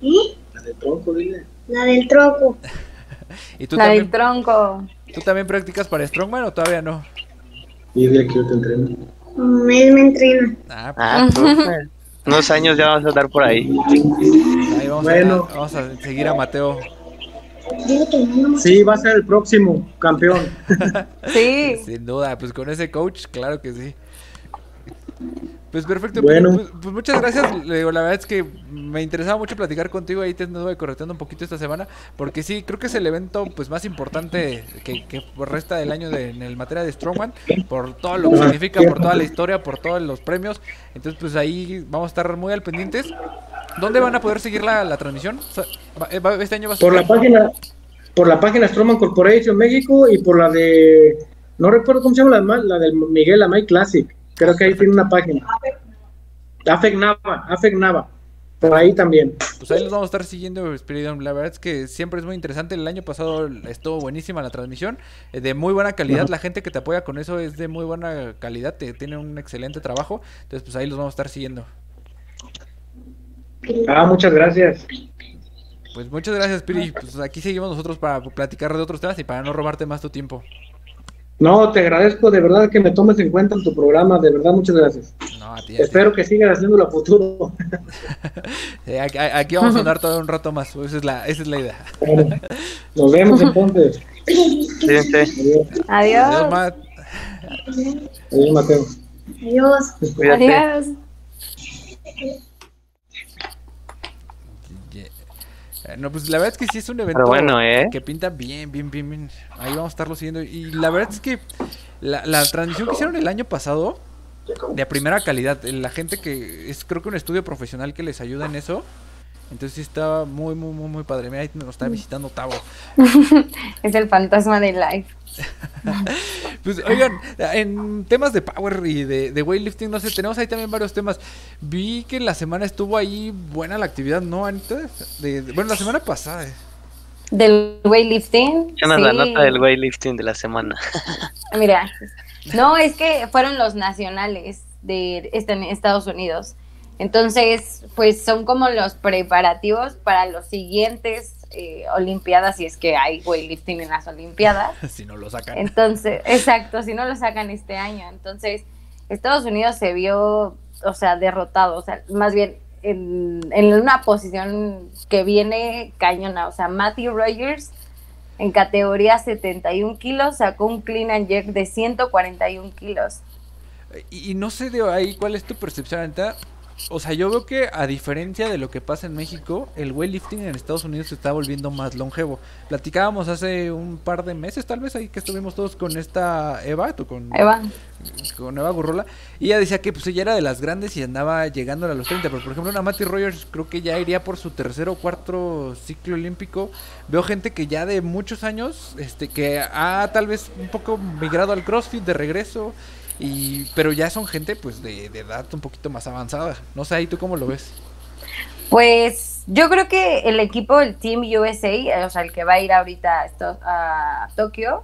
¿Y? La del tronco, dile. La del tronco. ¿Y tú La del también, tronco. tú también practicas para Strongman o todavía no? Y que yo te entreno. Mm, Él me entrena. Ah, pues Ah. Unos años ya vamos a andar por ahí. ahí vamos, Bueno. a, vamos a seguir a Mateo. Sí, va a ser el próximo campeón. Sí. Sin duda, pues con ese coach, claro que sí. Pues perfecto, Bueno. pues, pues muchas gracias. Le digo, la verdad es que me interesaba mucho platicar contigo. Ahí te anduve correteando un poquito esta semana. Porque sí, creo que es el evento pues más importante que, que resta del año de- en el materia de Strongman. Por todo lo que significa, por toda la historia, por todos los premios. Entonces, pues ahí vamos a estar muy al pendientes. ¿Dónde van a poder seguir la, la transmisión? O sea, va- eh, va- Este año va a Por la página, por la página Strongman Corporation México y por la de, no recuerdo cómo se llama la, la del Miguel Amay Classic. Creo que ahí tiene una página. Afec Nava, Afec Nava. Por ahí también. Pues ahí los vamos a estar siguiendo, Spiridon. La verdad es que siempre es muy interesante. El año pasado estuvo buenísima la transmisión, eh, de muy buena calidad. La gente que te apoya con eso es de muy buena calidad, te, tiene un excelente trabajo. Entonces, pues ahí los vamos a estar siguiendo. Ah, muchas gracias. Pues muchas gracias, Spiri. Pues aquí seguimos nosotros para platicar de otros temas y para no robarte más tu tiempo. No, te agradezco de verdad que me tomes en cuenta en tu programa. De verdad, muchas gracias. No, a ti, a ti. Espero que sigas haciéndolo a futuro. Eh, aquí, vamos a andar todo un rato más. Esa es la, esa es la idea. Bueno, nos vemos entonces. Adiós, Adiós, Adiós. Matt. Adiós Mateo. Adiós. Cuídate. Adiós. Yeah. Eh, No, pues la verdad es que sí es un evento bueno, ¿eh? que pinta bien, bien, bien, bien. Ahí vamos a estarlo siguiendo. Y la verdad es que la, la transmisión que hicieron el año pasado, de primera calidad, la gente que es creo que un estudio profesional que les ayuda en eso. Entonces sí está muy, muy, muy, muy padre. Mira, ahí nos está visitando Tavo. Es el fantasma de live. Pues oigan, en temas de power y de, de weightlifting, no sé, tenemos ahí también varios temas. Vi que la semana estuvo ahí buena la actividad, ¿no, Anita? De- de- bueno, la semana pasada. eh. Del weightlifting. Échanos la sí. nota del weightlifting de la semana. Mira, no, es que fueron los nacionales de este- en Estados Unidos. Entonces, pues son como los preparativos para los siguientes eh, Olimpiadas, si es que hay weightlifting en las Olimpiadas. si no lo sacan. Entonces, exacto, si no lo sacan este año. Entonces, Estados Unidos se vio, o sea, derrotado, o sea, más bien en, en una posición que viene cañona. O sea, Matthew Rogers en categoría 71 kilos sacó un clean and jerk de 141 kilos. Y, y no sé de ahí cuál es tu percepción, Anita. O sea, yo veo que a diferencia de lo que pasa en México, el weightlifting en Estados Unidos se está volviendo más longevo. Platicábamos hace un par de meses, tal vez, ahí que estuvimos todos con esta Eva, tú con, Eva, con Eva Gurrola, y ella decía que pues ella era de las grandes y andaba llegando a los 30, pero por ejemplo una Matty Rogers creo que ya iría por su tercer o cuarto ciclo olímpico. Veo gente que ya de muchos años, este, que ha tal vez un poco migrado al CrossFit de regreso, y pero ya son gente pues de, de edad un poquito más avanzada. No sé, ahí tú cómo lo ves. pues yo creo que el equipo, el Team USA, eh, o sea, el que va a ir ahorita a, a Tokio,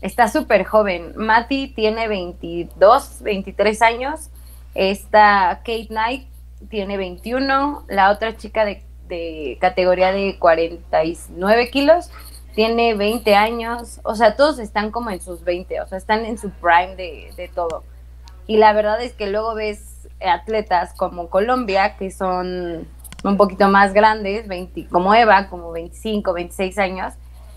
está súper joven. Mati tiene 22, 23 años. Esta Kate Knight tiene 21. La otra chica de, de categoría de 49 kilos tiene 20 años. O sea, todos están como en sus 20, o sea, están en su prime de, todo. Y la verdad es que luego ves atletas como Colombia, que son un poquito más grandes, 20, como Eva, como 25, 26 años,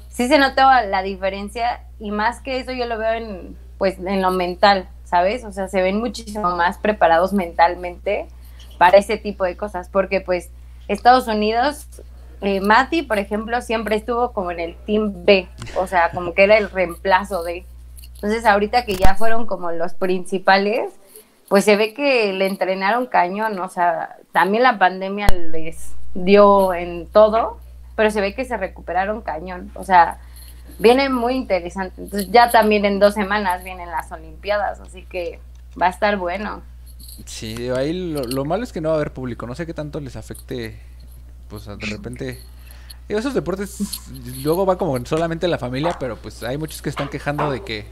sí se nota la diferencia y más que eso yo lo veo en, pues, en lo mental, ¿sabes? O sea, se ven muchísimo más preparados mentalmente para ese tipo de cosas, porque pues Estados Unidos, eh, Mati, por ejemplo, siempre estuvo como en el Team B, o sea, como que era el reemplazo de... Entonces ahorita que ya fueron como los principales, pues se ve que le entrenaron cañón, o sea, también la pandemia les dio en todo, pero se ve que se recuperaron cañón, o sea, viene muy interesante. Entonces ya también en dos semanas vienen las Olimpiadas, así que va a estar bueno. Sí, ahí lo, lo malo es que no va a haber público, no sé qué tanto les afecte, pues de repente... Esos deportes luego va como solamente la familia, pero pues hay muchos que están quejando de que,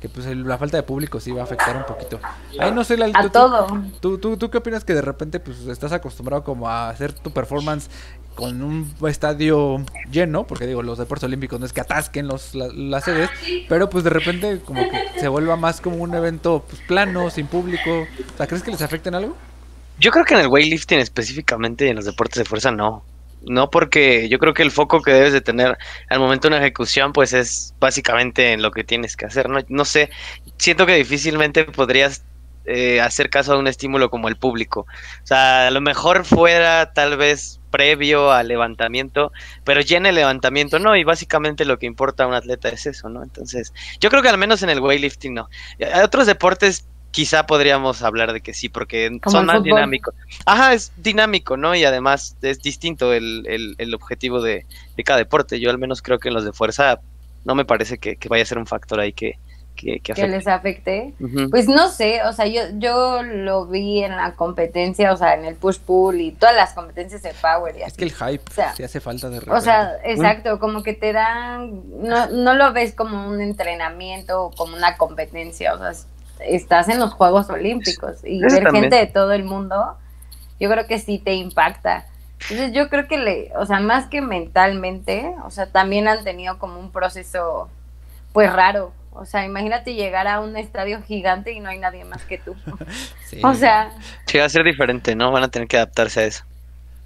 que pues la falta de público sí va a afectar un poquito. Ahí no sé, A tú- todo. ¿Tú, tú, ¿Tú qué opinas que de repente pues estás acostumbrado como a hacer tu performance con un estadio lleno? Porque digo, los deportes olímpicos no es que atasquen los, la- las sedes, pero pues de repente como que se vuelva más como un evento pues plano, sin público. O sea, ¿crees que les afecten algo? Yo creo que en el weightlifting específicamente y en los deportes de fuerza no. No porque yo creo que el foco que debes de tener al momento de una ejecución pues es básicamente en lo que tienes que hacer. No, no sé, siento que difícilmente podrías eh, hacer caso a un estímulo como el público. O sea, a lo mejor fuera tal vez previo al levantamiento, pero ya en el levantamiento no, y básicamente lo que importa a un atleta es eso, ¿no? Entonces, yo creo que al menos en el weightlifting no. Hay otros deportes quizá podríamos hablar de que sí, porque Como son más dinámicos. Ajá, es dinámico, ¿no? Y además es distinto el, el, el objetivo de, de cada deporte. Yo al menos creo que en los de fuerza no me parece que, que vaya a ser un factor ahí que, que, que les afecte. Pues no sé, o sea, yo, yo lo vi en la competencia, o sea, en el push-pull y todas las competencias de power y Es así. que el hype O sea, sí hace falta de repente. O sea, exacto, como que te dan, no, no lo ves como un entrenamiento o como una competencia, o sea, es- estás en los Juegos Olímpicos y Eso ver también. gente de todo el mundo, yo creo que sí te impacta. Entonces yo creo que le, o sea, más que mentalmente, o sea, también han tenido como un proceso, pues raro. O sea, imagínate llegar a un estadio gigante y no hay nadie más que tú. Sí. O sea, Sí, va a ser diferente, ¿no? Van a tener que adaptarse a eso.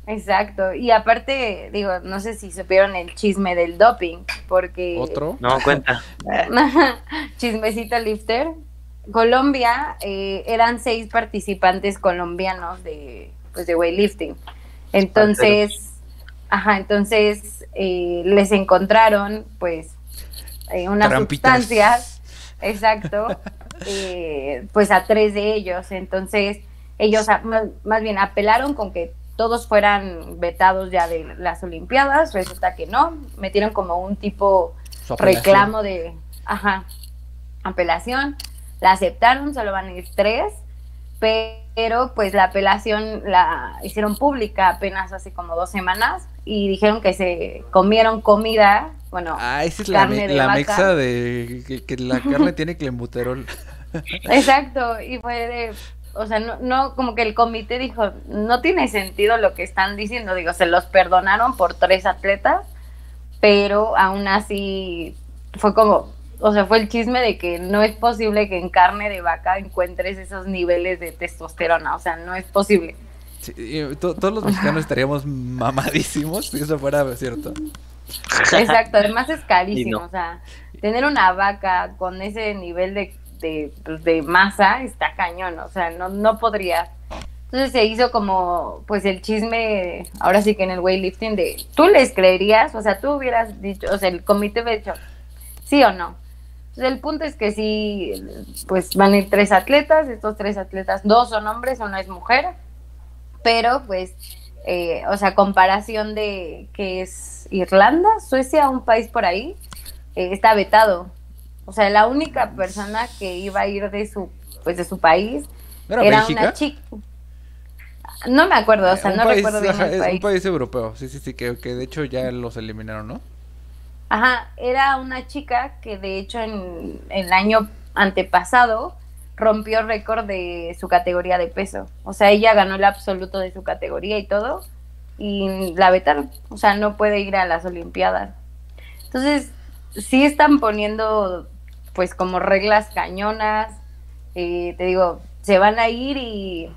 exacto. Y aparte, digo, no sé si supieron el chisme del doping, porque... otro. No, cuenta. Chismecito lifter. Colombia, eh, eran seis participantes colombianos de, pues, de weightlifting. Entonces, ajá, entonces eh, les encontraron, pues, eh, unas Trampitas. sustancias, exacto, eh, pues a tres de ellos. Entonces, ellos a- más, más bien apelaron con que todos fueran vetados ya de las Olimpiadas. Resulta que no, metieron como un tipo reclamo de, ajá, apelación. La aceptaron, solo van a ir tres, pero pues la apelación la hicieron pública apenas hace como dos semanas y dijeron que se comieron comida, bueno, Ah, esa es la, carne me- de la vaca. mexa de que, que la carne tiene clenbuterol. exacto, y fue de, o sea, no, no, como que el comité dijo, no tiene sentido lo que están diciendo, digo, se los perdonaron por tres atletas, pero aún así fue como, o sea, fue el chisme de que no es posible que en carne de vaca encuentres esos niveles de testosterona, o sea, no es posible. Sí, y to- todos los mexicanos estaríamos mamadísimos si eso fuera cierto. Exacto, además es carísimo, no. o sea, tener una vaca con ese nivel de, de, pues, de masa está cañón, o sea, no, no podría. Entonces se hizo como, pues el chisme, ahora sí que en el weightlifting de, ¿tú les creerías? O sea, tú hubieras dicho, o sea, el comité hubiera dicho, ¿sí o no? Entonces el punto es que sí, pues van a ir tres atletas, estos tres atletas, dos son hombres, uno es mujer, pero pues eh, o sea, comparación de que es Irlanda, Suecia, un país por ahí, eh, está vetado. O sea, la única persona que iba a ir de su, pues de su país ¿No era, una chica. No me acuerdo, o sea, un no país, recuerdo bien el es país. un país europeo, sí, sí, sí, que, que de hecho ya los eliminaron, ¿no? Ajá, era una chica que de hecho en, el año antepasado rompió récord de su categoría de peso. O sea, ella ganó el absoluto de su categoría y todo, y la vetaron. O sea, no puede ir a las Olimpiadas. Entonces, sí están poniendo, pues, como reglas cañonas. Eh, te digo, se van a ir y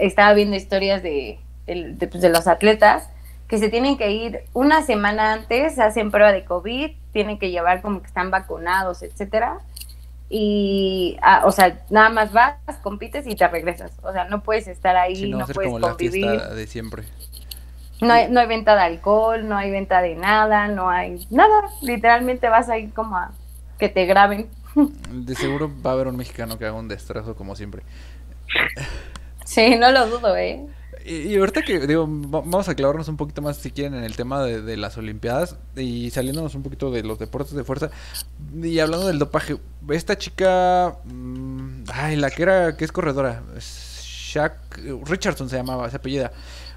estaba viendo historias de, pues, de los atletas que se tienen que ir una semana antes, hacen prueba de COVID, tienen que llevar como que están vacunados, etcétera. Y, ah, o sea, nada más vas, compites y te regresas. O sea, no puedes estar ahí, Sí, no no puedes como la convivir. fiesta de siempre. No hay, no hay venta de alcohol, no hay venta de nada, no hay nada. Literalmente vas ahí como a que te graben. De seguro va a haber un mexicano que haga un destrozo como siempre. Sí, no lo dudo, ¿eh? Y, ahorita que digo, va- vamos a clavarnos un poquito más si quieren en el tema de, de las Olimpiadas y saliéndonos un poquito de los deportes de fuerza y hablando del dopaje, esta chica, mm, ay, la que era, que es corredora, Shaq Richardson se llamaba, se apellida.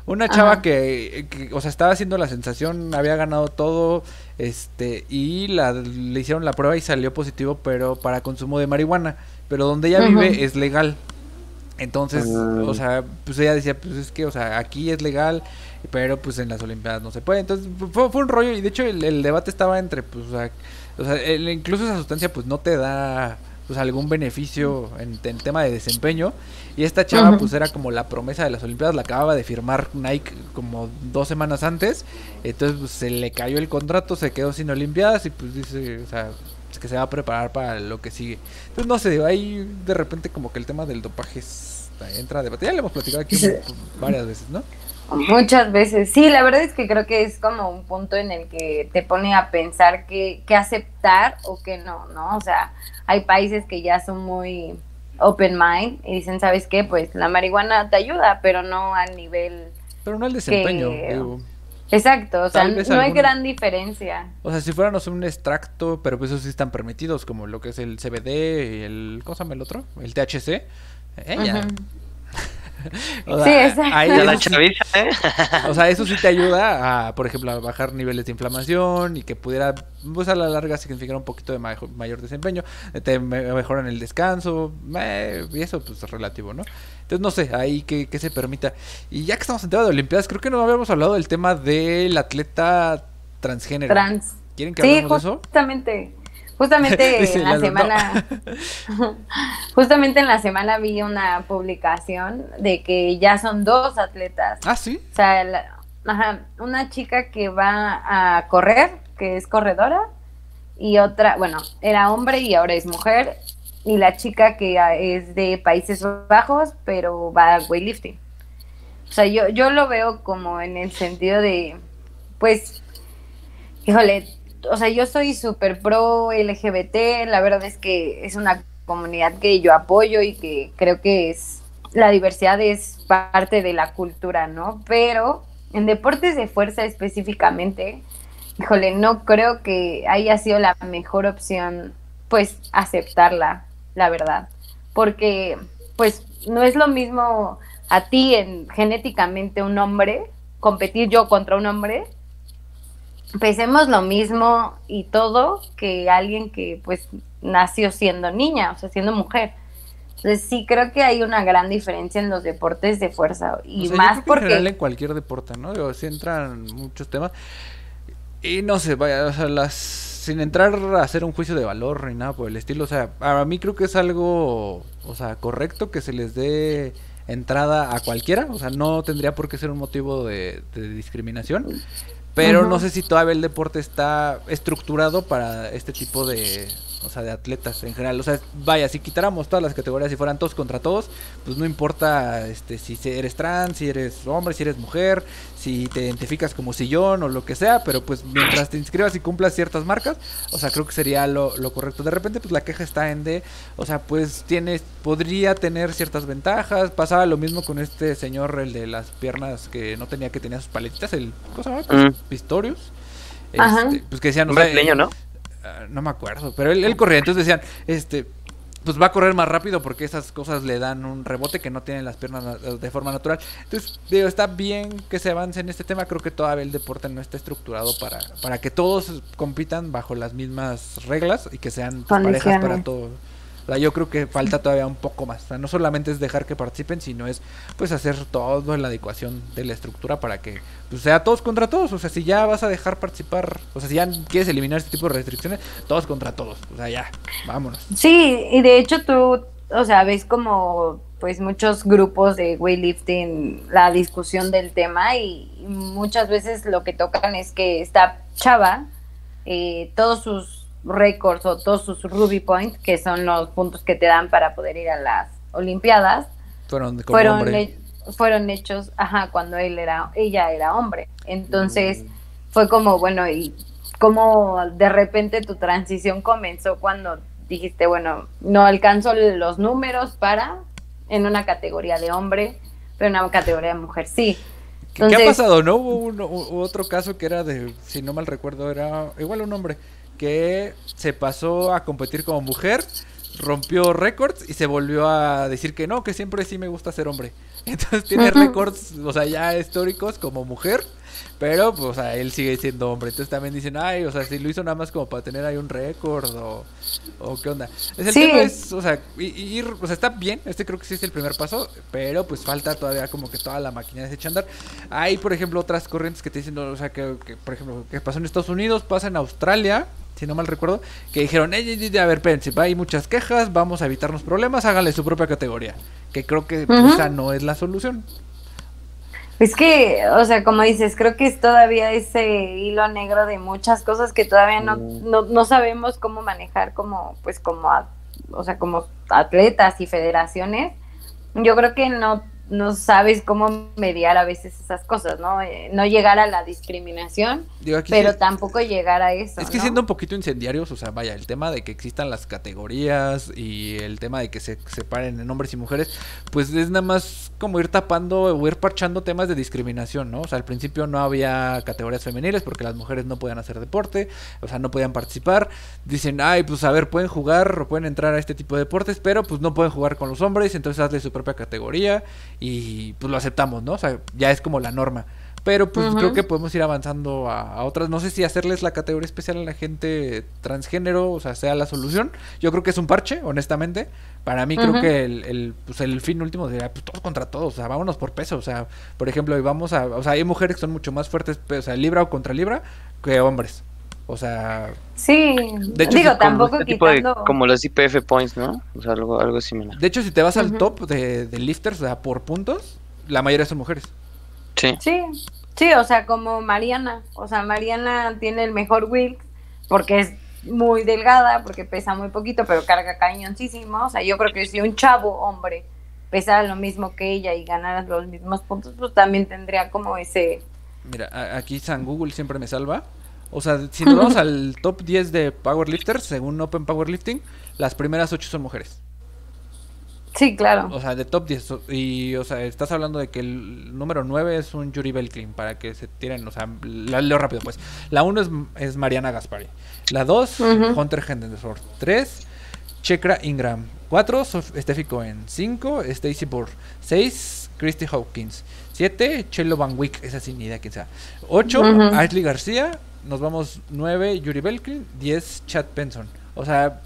Una chava que, que, o sea, estaba haciendo la sensación, había ganado todo, este, y la, le hicieron la prueba y salió positivo, pero para consumo de marihuana. Pero donde ella vive es legal. Entonces, o sea, pues ella decía, pues es que, o sea, aquí es legal, pero pues en las Olimpiadas no se puede. Entonces, fue, fue un rollo y de hecho el, el debate estaba entre, pues, o sea, o sea, el- incluso esa sustancia pues no te da pues algún beneficio en, en tema de desempeño. Y esta chava pues era como la promesa de las Olimpiadas, la acababa de firmar Nike como dos semanas antes, entonces pues, se le cayó el contrato, se quedó sin Olimpiadas y pues dice, o sea, que se va a preparar para lo que sigue. Entonces no sé, ahí de repente como que el tema del dopaje entra a debate, ya lo hemos platicado aquí Sí. varias veces, ¿no? Muchas veces. Sí, la verdad es que creo que es como un punto en el que te pone a pensar que, que aceptar o que no, ¿no? O sea, hay países que ya son muy open mind y dicen, ¿sabes qué? Pues la marihuana te ayuda, pero no al nivel... Pero no el desempeño, Que- digo. Exacto, o sea, Tal no hay gran diferencia. O sea, si fuéramos un extracto, pero pues esos sí están permitidos, como lo que es el CBD y el... ¿Cómo se llama el otro? El THC. Eh, ya. O sea, Sí, exacto. ahí Ya la eso sí- chaviza, ¿eh? O sea, eso sí te ayuda a, por ejemplo, a bajar niveles de inflamación y que pudiera, pues a la larga significar un poquito de majo- mayor desempeño, eh, te me- mejoran el descanso, eh, y eso pues es relativo, ¿no? Entonces no sé, ahí que, que se permita. Y ya que estamos en tema de Olimpiadas, creo que no habíamos hablado del tema del atleta transgénero. Trans. ¿Quieren que Sí, hablemos de eso? justamente. Justamente en la no. semana, justamente en la semana vi una publicación de que ya son dos atletas. Ah, sí. O sea, la- ajá, una chica que va a correr, que es corredora, y otra, bueno, era hombre y ahora es mujer, y la chica que es de Países Bajos, pero va a weightlifting. O sea, yo, yo lo veo como en el sentido de, pues, híjole, o sea, yo soy súper pro LGBT, la verdad es que es una comunidad que yo apoyo y que creo que es, la diversidad es parte de la cultura, ¿no? Pero en deportes de fuerza específicamente, híjole, no creo que haya sido la mejor opción, pues, aceptarla, la verdad. Porque, pues, no es lo mismo a ti en genéticamente un hombre, competir yo contra un hombre, pesemos lo mismo y todo que alguien que pues nació siendo niña, o sea, siendo mujer. Entonces sí creo que hay una gran diferencia en los deportes de fuerza y O sea, yo más creo que en general porque en cualquier deporte, ¿no? Digo, sí entran muchos temas. Y no sé, vaya, o sea, las sin entrar a hacer un juicio de valor ni nada por el estilo, o sea, a mí creo que es algo, o sea, correcto que se les dé entrada a cualquiera, o sea, no tendría por qué ser un motivo de, de discriminación, pero no sé si todavía el deporte está estructurado para este tipo de, o sea, de atletas en general, o sea, vaya, si quitáramos todas las categorías y fueran todos contra todos, pues no importa este si eres trans, si eres hombre, si eres mujer, si te identificas como sillón o lo que sea, pero pues mientras te inscribas y cumplas ciertas marcas, o sea, creo que sería lo, lo correcto. De repente, pues la queja está en de, o sea, pues tienes, podría tener ciertas ventajas. Pasaba lo mismo con este señor, el de las piernas que no tenía que tenía sus paletitas, el, ¿cómo se llama? Mm. Pistorius. Ajá. Este, pues que decían, o Un sea, brasileño, ¿no? Ah, no me acuerdo, pero él, él corría, entonces decían, este, pues va a correr más rápido porque esas cosas le dan un rebote que no tienen las piernas na- de forma natural. Entonces, digo, está bien que se avance en este tema, creo que todavía el deporte no está estructurado para, para que todos compitan bajo las mismas reglas y que sean pues, parejas para todos. O sea, yo creo que falta todavía un poco más. O sea, no solamente es dejar que participen, sino es pues hacer todo en la adecuación de la estructura para que pues, sea todos contra todos. O sea, si ya vas a dejar participar, o sea, si ya quieres eliminar este tipo de restricciones, todos contra todos. O sea, ya, vámonos. Sí, y de hecho tú, o sea, ves como pues muchos grupos de weightlifting la discusión del tema y muchas veces lo que tocan es que esta chava, eh, todos sus récords o todos sus Ruby Points, que son los puntos que te dan para poder ir a las Olimpiadas, Fueron como fueron, he- fueron hechos, ajá, cuando él era, ella era hombre. Entonces fue como, bueno, y como de repente tu transición comenzó cuando dijiste, bueno, no alcanzo los números para en una categoría de hombre, pero en una categoría de mujer sí. ¿Qué, qué ha pasado, no? Hubo otro caso que era de, si no mal recuerdo, era igual un hombre que se pasó a competir como mujer, rompió récords y se volvió a decir que no, que siempre sí me gusta ser hombre. Entonces tiene récords, o sea, ya históricos como mujer, pero pues, o sea, él sigue siendo hombre. Entonces también dicen, ay, o sea, si lo hizo nada más como para tener ahí un récord o, o qué onda. Es el Sí. tema es, o sea, ir, o sea, está bien, este creo que sí es el primer paso, pero pues falta todavía como que toda la maquinaria se echa a andar. Hay, por ejemplo, otras corrientes que te dicen, o sea, que, que, por ejemplo, que pasó en Estados Unidos, pasa en Australia, si no mal recuerdo, que dijeron, "Ey, ey, a ver, espérense, hay muchas quejas, vamos a evitarnos problemas, háganle su propia categoría. Que creo que pues, Ujú. esa no es la solución. Es que, o sea, como dices, creo que es todavía ese hilo negro de muchas cosas que todavía no, no, no sabemos cómo manejar como, pues, como, a- o sea, como atletas y federaciones. Yo creo que no, no sabes cómo mediar a veces esas cosas, ¿no? Eh, no llegar a la discriminación, Digo, pero sí- tampoco llegar a eso. Es que ¿no? siendo un poquito incendiarios, o sea, vaya, el tema de que existan las categorías y el tema de que se separen en hombres y mujeres, pues es nada más como ir tapando o ir parchando temas de discriminación, ¿no? O sea, al principio no había categorías femeniles porque las mujeres no podían hacer deporte, o sea, no podían participar. Dicen, ay, pues a ver, pueden jugar o pueden entrar a este tipo de deportes, pero pues no pueden jugar con los hombres, entonces hazle su propia categoría y pues lo aceptamos, ¿no? O sea, ya es como la norma. Pero pues creo que podemos ir avanzando a, a otras. No sé si hacerles la categoría especial a la gente transgénero, o sea, sea la solución. Yo creo que es un parche, honestamente. Para mí creo que el, el, pues el fin último sería pues todos contra todos, o sea, vámonos por peso, o sea, por ejemplo, vamos a, o sea, hay mujeres que son mucho más fuertes, o sea, libra o contra libra, que hombres. O sea, Sí, De hecho, digo, tampoco Este de- quitando... como los IPF points, ¿no? O sea, algo, algo similar. de hecho, si te vas al top de, de lifters, o sea, por puntos, la mayoría son mujeres. Sí. Sí, sí, o sea, como Mariana. O sea, Mariana tiene el mejor Wilks porque es muy delgada, porque pesa muy poquito, pero carga cañoncísimo. O sea, yo creo que si un chavo hombre pesara lo mismo que ella y ganara los mismos puntos, pues también tendría como ese... Mira, aquí San Google siempre me salva. O sea, si nos vamos al top 10 de powerlifters, según Open Powerlifting, las primeras 8 son mujeres. Sí, claro. O sea, de top 10. o- Y, o sea, estás hablando de que el número 9 es un Yuri Belklin, para que se tiren, o sea, la leo rápido, pues. La 1 es, es Mariana Gaspari. La 2, Ujú. Hunter Henderson. 3, Chekra Ingram. 4, Steffi Cohen. 5, Stacy Burr. 6, Christy Hawkins. 7, Chelo Van Wick. Esa sin idea quién sea. 8, Ujú. Ashley García. Nos vamos 9, Yuri Belklin. 10, Chad Benson. O sea,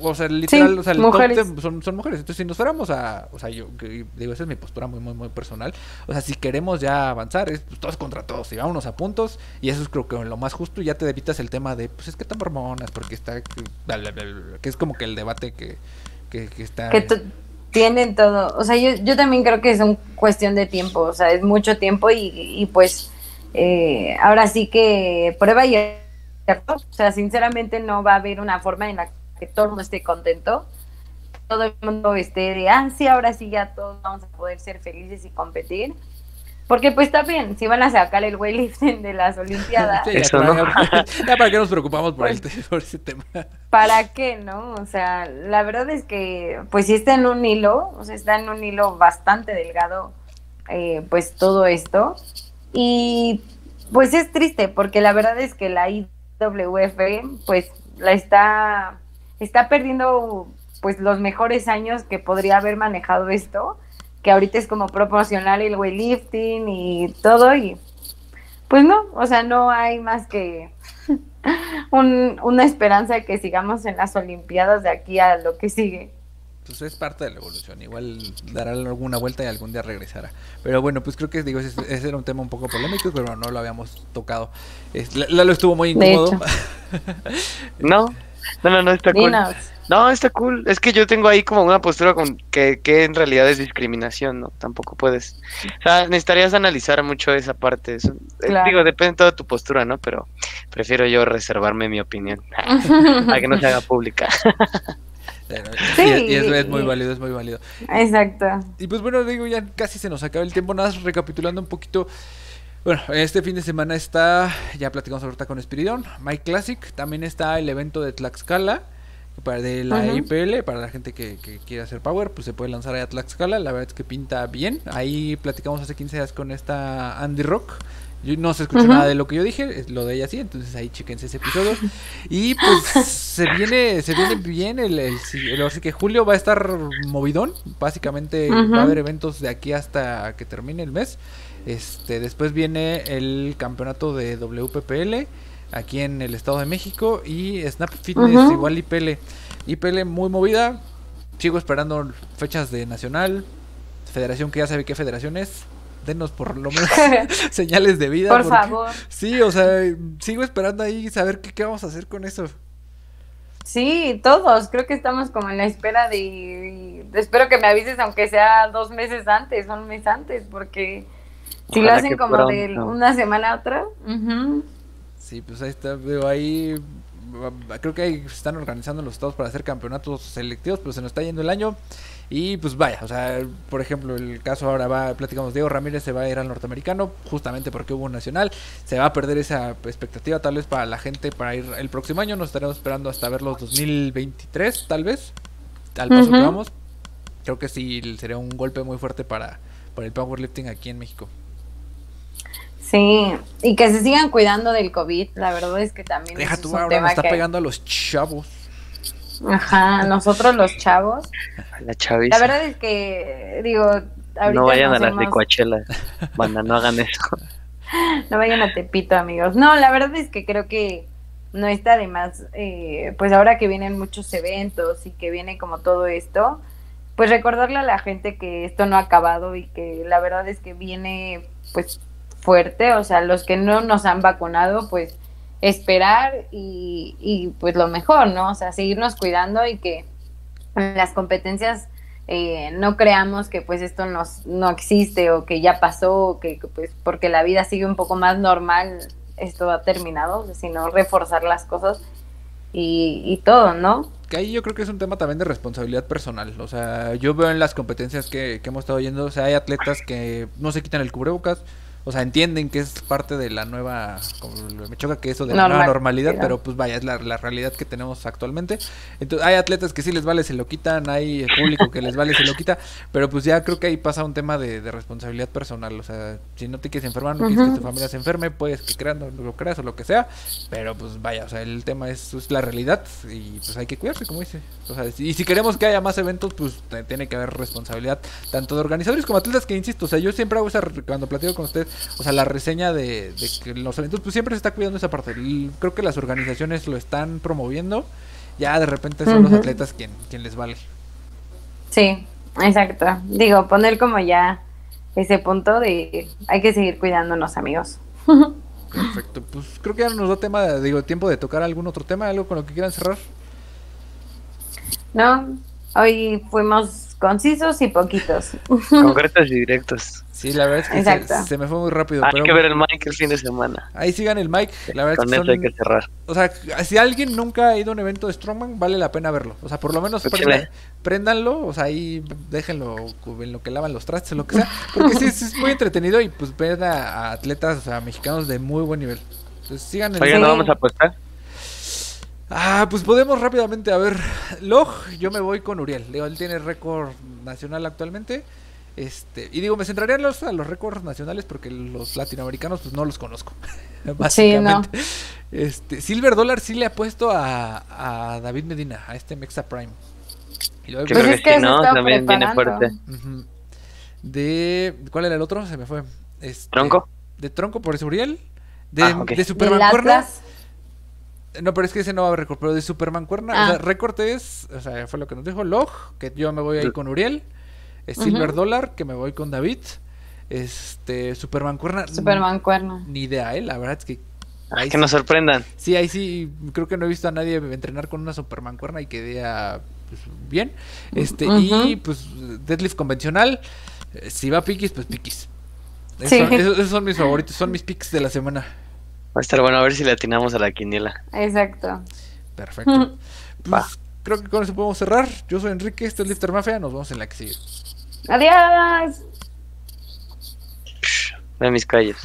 o sea, literal, o sea, el mujeres. top son, son mujeres. Entonces, si nos fuéramos a, o sea, yo que digo, esa es mi postura muy, muy, muy personal. O sea, si queremos ya avanzar, es pues, todos contra todos y vámonos a puntos. Y eso es creo que lo más justo. Y ya te evitas el tema de, pues es que están hormonas, porque está, que, es como que el debate que, que, que está. que tienen todo. O sea, yo, yo también creo que es un cuestión de tiempo, o sea, es mucho tiempo y, y pues eh, ahora sí que prueba y error. O sea, sinceramente no va a haber una forma en la que todo el mundo esté contento. Todo el mundo esté de, ah, sí, ahora sí ya todos vamos a poder ser felices y competir. Porque pues está bien, si van a sacar el weightlifting de las Olimpiadas, Sí, ya, Eso, para, ¿no? ya para qué nos preocupamos por, el, Pues- por ese tema. ¿para qué, no? O sea, la verdad es que, pues sí está en un hilo, o sea, está en un hilo bastante delgado, eh, pues todo esto. Y pues es triste, porque la verdad es que la IWF, pues la está, está perdiendo, pues los mejores años que podría haber manejado esto, que ahorita es como proporcional el weightlifting y todo, y pues no, o sea, no hay más que un- una esperanza de que sigamos en las Olimpiadas de aquí a lo que sigue. Pues es parte de la evolución. Igual dará alguna vuelta y algún día regresará. Pero bueno, pues creo que digo, ese, ese era un tema un poco polémico, pero no lo habíamos tocado. Es- Lalo estuvo muy incómodo. No, no, no, no, está cool. Dinos. No, está cool. Es que yo tengo ahí como una postura con que, que en realidad es discriminación, ¿no? Tampoco puedes. O sea, necesitarías analizar mucho esa parte. Eso- eh, Claro. Digo, depende de toda tu postura, ¿no? Pero prefiero yo reservarme mi opinión. Para que no se haga pública. Sí, y, y es, muy válido, es muy válido. Exacto. Y pues bueno, digo, ya casi se nos acaba el tiempo. Nada más recapitulando un poquito. Bueno, este fin de semana está, ya platicamos ahorita con Espiridón, Mike Classic. También está el evento de Tlaxcala, Para de la. IPL, para la gente que, que quiere hacer Power, pues se puede lanzar ahí a Tlaxcala. La verdad es que pinta bien. Ahí platicamos hace 15 días con esta Andy Rock. Yo no se escuchó nada de lo que yo dije, lo de ella sí, entonces ahí chequense ese episodio. Y pues se viene, se viene bien el, el, el- así que julio va a estar movidón. Básicamente va a haber eventos de aquí hasta que termine el mes. Este, después viene el campeonato de WPPL aquí en el Estado de México y Snap Fitness Ujú. igual IPL. IPL muy movida. Sigo esperando fechas de nacional. Federación que ya sabe qué federación es. Denos por lo menos señales de vida. Por porque- favor. Sí, o sea, sigo esperando ahí saber qué, qué vamos a hacer con eso. Sí, todos. Creo que estamos como en la espera de. Espero que me avises, aunque sea dos meses antes, un mes antes, porque si lo hacen como de una semana a otra. ujú. Sí, pues ahí está, veo ahí. ah, Creo que ahí se están organizando los estados para hacer campeonatos selectivos, pero se nos está yendo el año. Y pues vaya, o sea, por ejemplo, el caso ahora va, platicamos, Diego Ramírez se va a ir al norteamericano, justamente porque hubo un nacional. Se va a perder esa expectativa tal vez para la gente para ir el próximo año. Nos estaremos esperando hasta verlos 2023, tal vez, al paso que vamos. Creo que sí sería un golpe muy fuerte para, para el powerlifting aquí en México. Sí, y que se sigan cuidando del COVID. La verdad es que también Deja tú, ahora está que. pegando a los chavos. Ajá, nosotros los chavos. La chaviza. La verdad es que, digo, ahorita no vayan a las hemos- de Coachella. Banda, no hagan eso. No vayan a Tepito, amigos. No, la verdad es que creo que no está de más, eh, pues ahora que vienen muchos eventos y que viene como todo esto, pues recordarle a la gente que esto no ha acabado y que la verdad es que viene pues fuerte, o sea, los que no nos han vacunado, pues esperar y, y pues lo mejor, ¿no? O sea, seguirnos cuidando y que las competencias eh, no creamos que pues esto nos, no existe o que ya pasó, o que, que, pues porque la vida sigue un poco más normal, esto ha terminado, sino reforzar las cosas y, y todo, ¿no? Que ahí yo creo que es un tema también de responsabilidad personal. O sea, yo veo en las competencias que, que hemos estado yendo, o sea, hay atletas que no se quitan el cubrebocas. O sea, entienden que es parte de la nueva. como me choca que eso de la nueva Normal, normalidad, pero pues vaya, es la, la realidad que tenemos actualmente. Entonces, hay atletas que sí les vale, se lo quitan. Hay público que les vale, se lo quita. Pero pues ya creo que ahí pasa un tema de, de responsabilidad personal. O sea, si no te quieres enfermar, no quieres que tu familia se enferme, puedes que creas, no lo creas o lo que sea. Pero pues vaya, o sea, el tema es, es la realidad y pues hay que cuidarse, como dice. O sea, y si queremos que haya más eventos, pues tiene que haber responsabilidad tanto de organizadores como atletas que insisto, o sea, yo siempre hago esa cuando platico con ustedes, o sea, la reseña de, de que los eventos pues siempre se está cuidando esa parte. Y creo que las organizaciones lo están promoviendo. Ya de repente son los atletas quien quien les vale. Sí, exacto. Digo, poner como ya ese punto de hay que seguir cuidándonos, amigos. Perfecto. Pues creo que ya nos da tema, digo, tiempo de tocar algún otro tema, algo con lo que quieran cerrar. ¿No? Hoy fuimos concisos y poquitos. Concretos y directos. Sí, la verdad es que se, me fue muy rápido. Hay pero que ver el Mike el fin de semana. Ahí sigan el mic. La verdad Con es eso que hay que son, cerrar. O sea, si alguien nunca ha ido a un evento de Strongman, vale la pena verlo. O sea, por lo menos Pues prenda- sí. préndanlo, o sea, ahí déjenlo en lo que lavan los trastes o lo que sea. Porque sí, sí es muy entretenido y pues ven a, atletas, o sea, mexicanos de muy buen nivel. Entonces sigan el... Oigan. ¿no vamos a apostar? Ah, pues podemos rápidamente, a ver, Log, yo me voy con Uriel. Digo, él tiene récord nacional actualmente. Este, y digo, me centraría en los, a los récords nacionales porque los latinoamericanos pues no los conozco. básicamente. Este, Silver Dollar sí le ha puesto a, a David Medina, a este Mexa Prime. Y luego- Pues creo es que sí, ¿no? También viene fuerte. De ¿cuál era el otro? Se me fue. Este, ¿Tronco? De Tronco por ese Uriel. De, Ah, de Superman Cuerna. No, pero es que ese no va a pero de Superman Cuerna, o Ah. sea, récord es, o sea, fue lo que nos dijo Log, que yo me voy ahí con Uriel, es Silver. Dollar, que me voy con David, este, Superman Cuerna, Superman cuerno. ni idea, eh, la verdad es que, Ah, ahí que sí, nos sorprendan. sí, ahí sí, creo que no he visto a nadie entrenar con una Superman Cuerna y que vea, pues, bien, este, y pues, deadlift convencional, eh, si va piquis, pues piquis. Esos, Sí. son, esos- esos son mis favoritos, son mis picks de la semana. Va a estar bueno a ver si le atinamos a la quiniela. Exacto. Perfecto. Pues, Va. creo que con eso podemos cerrar. Yo soy Enrique, esto es Lifter Mafia. Nos vemos en la que sigue. Adiós. Ve mis calles.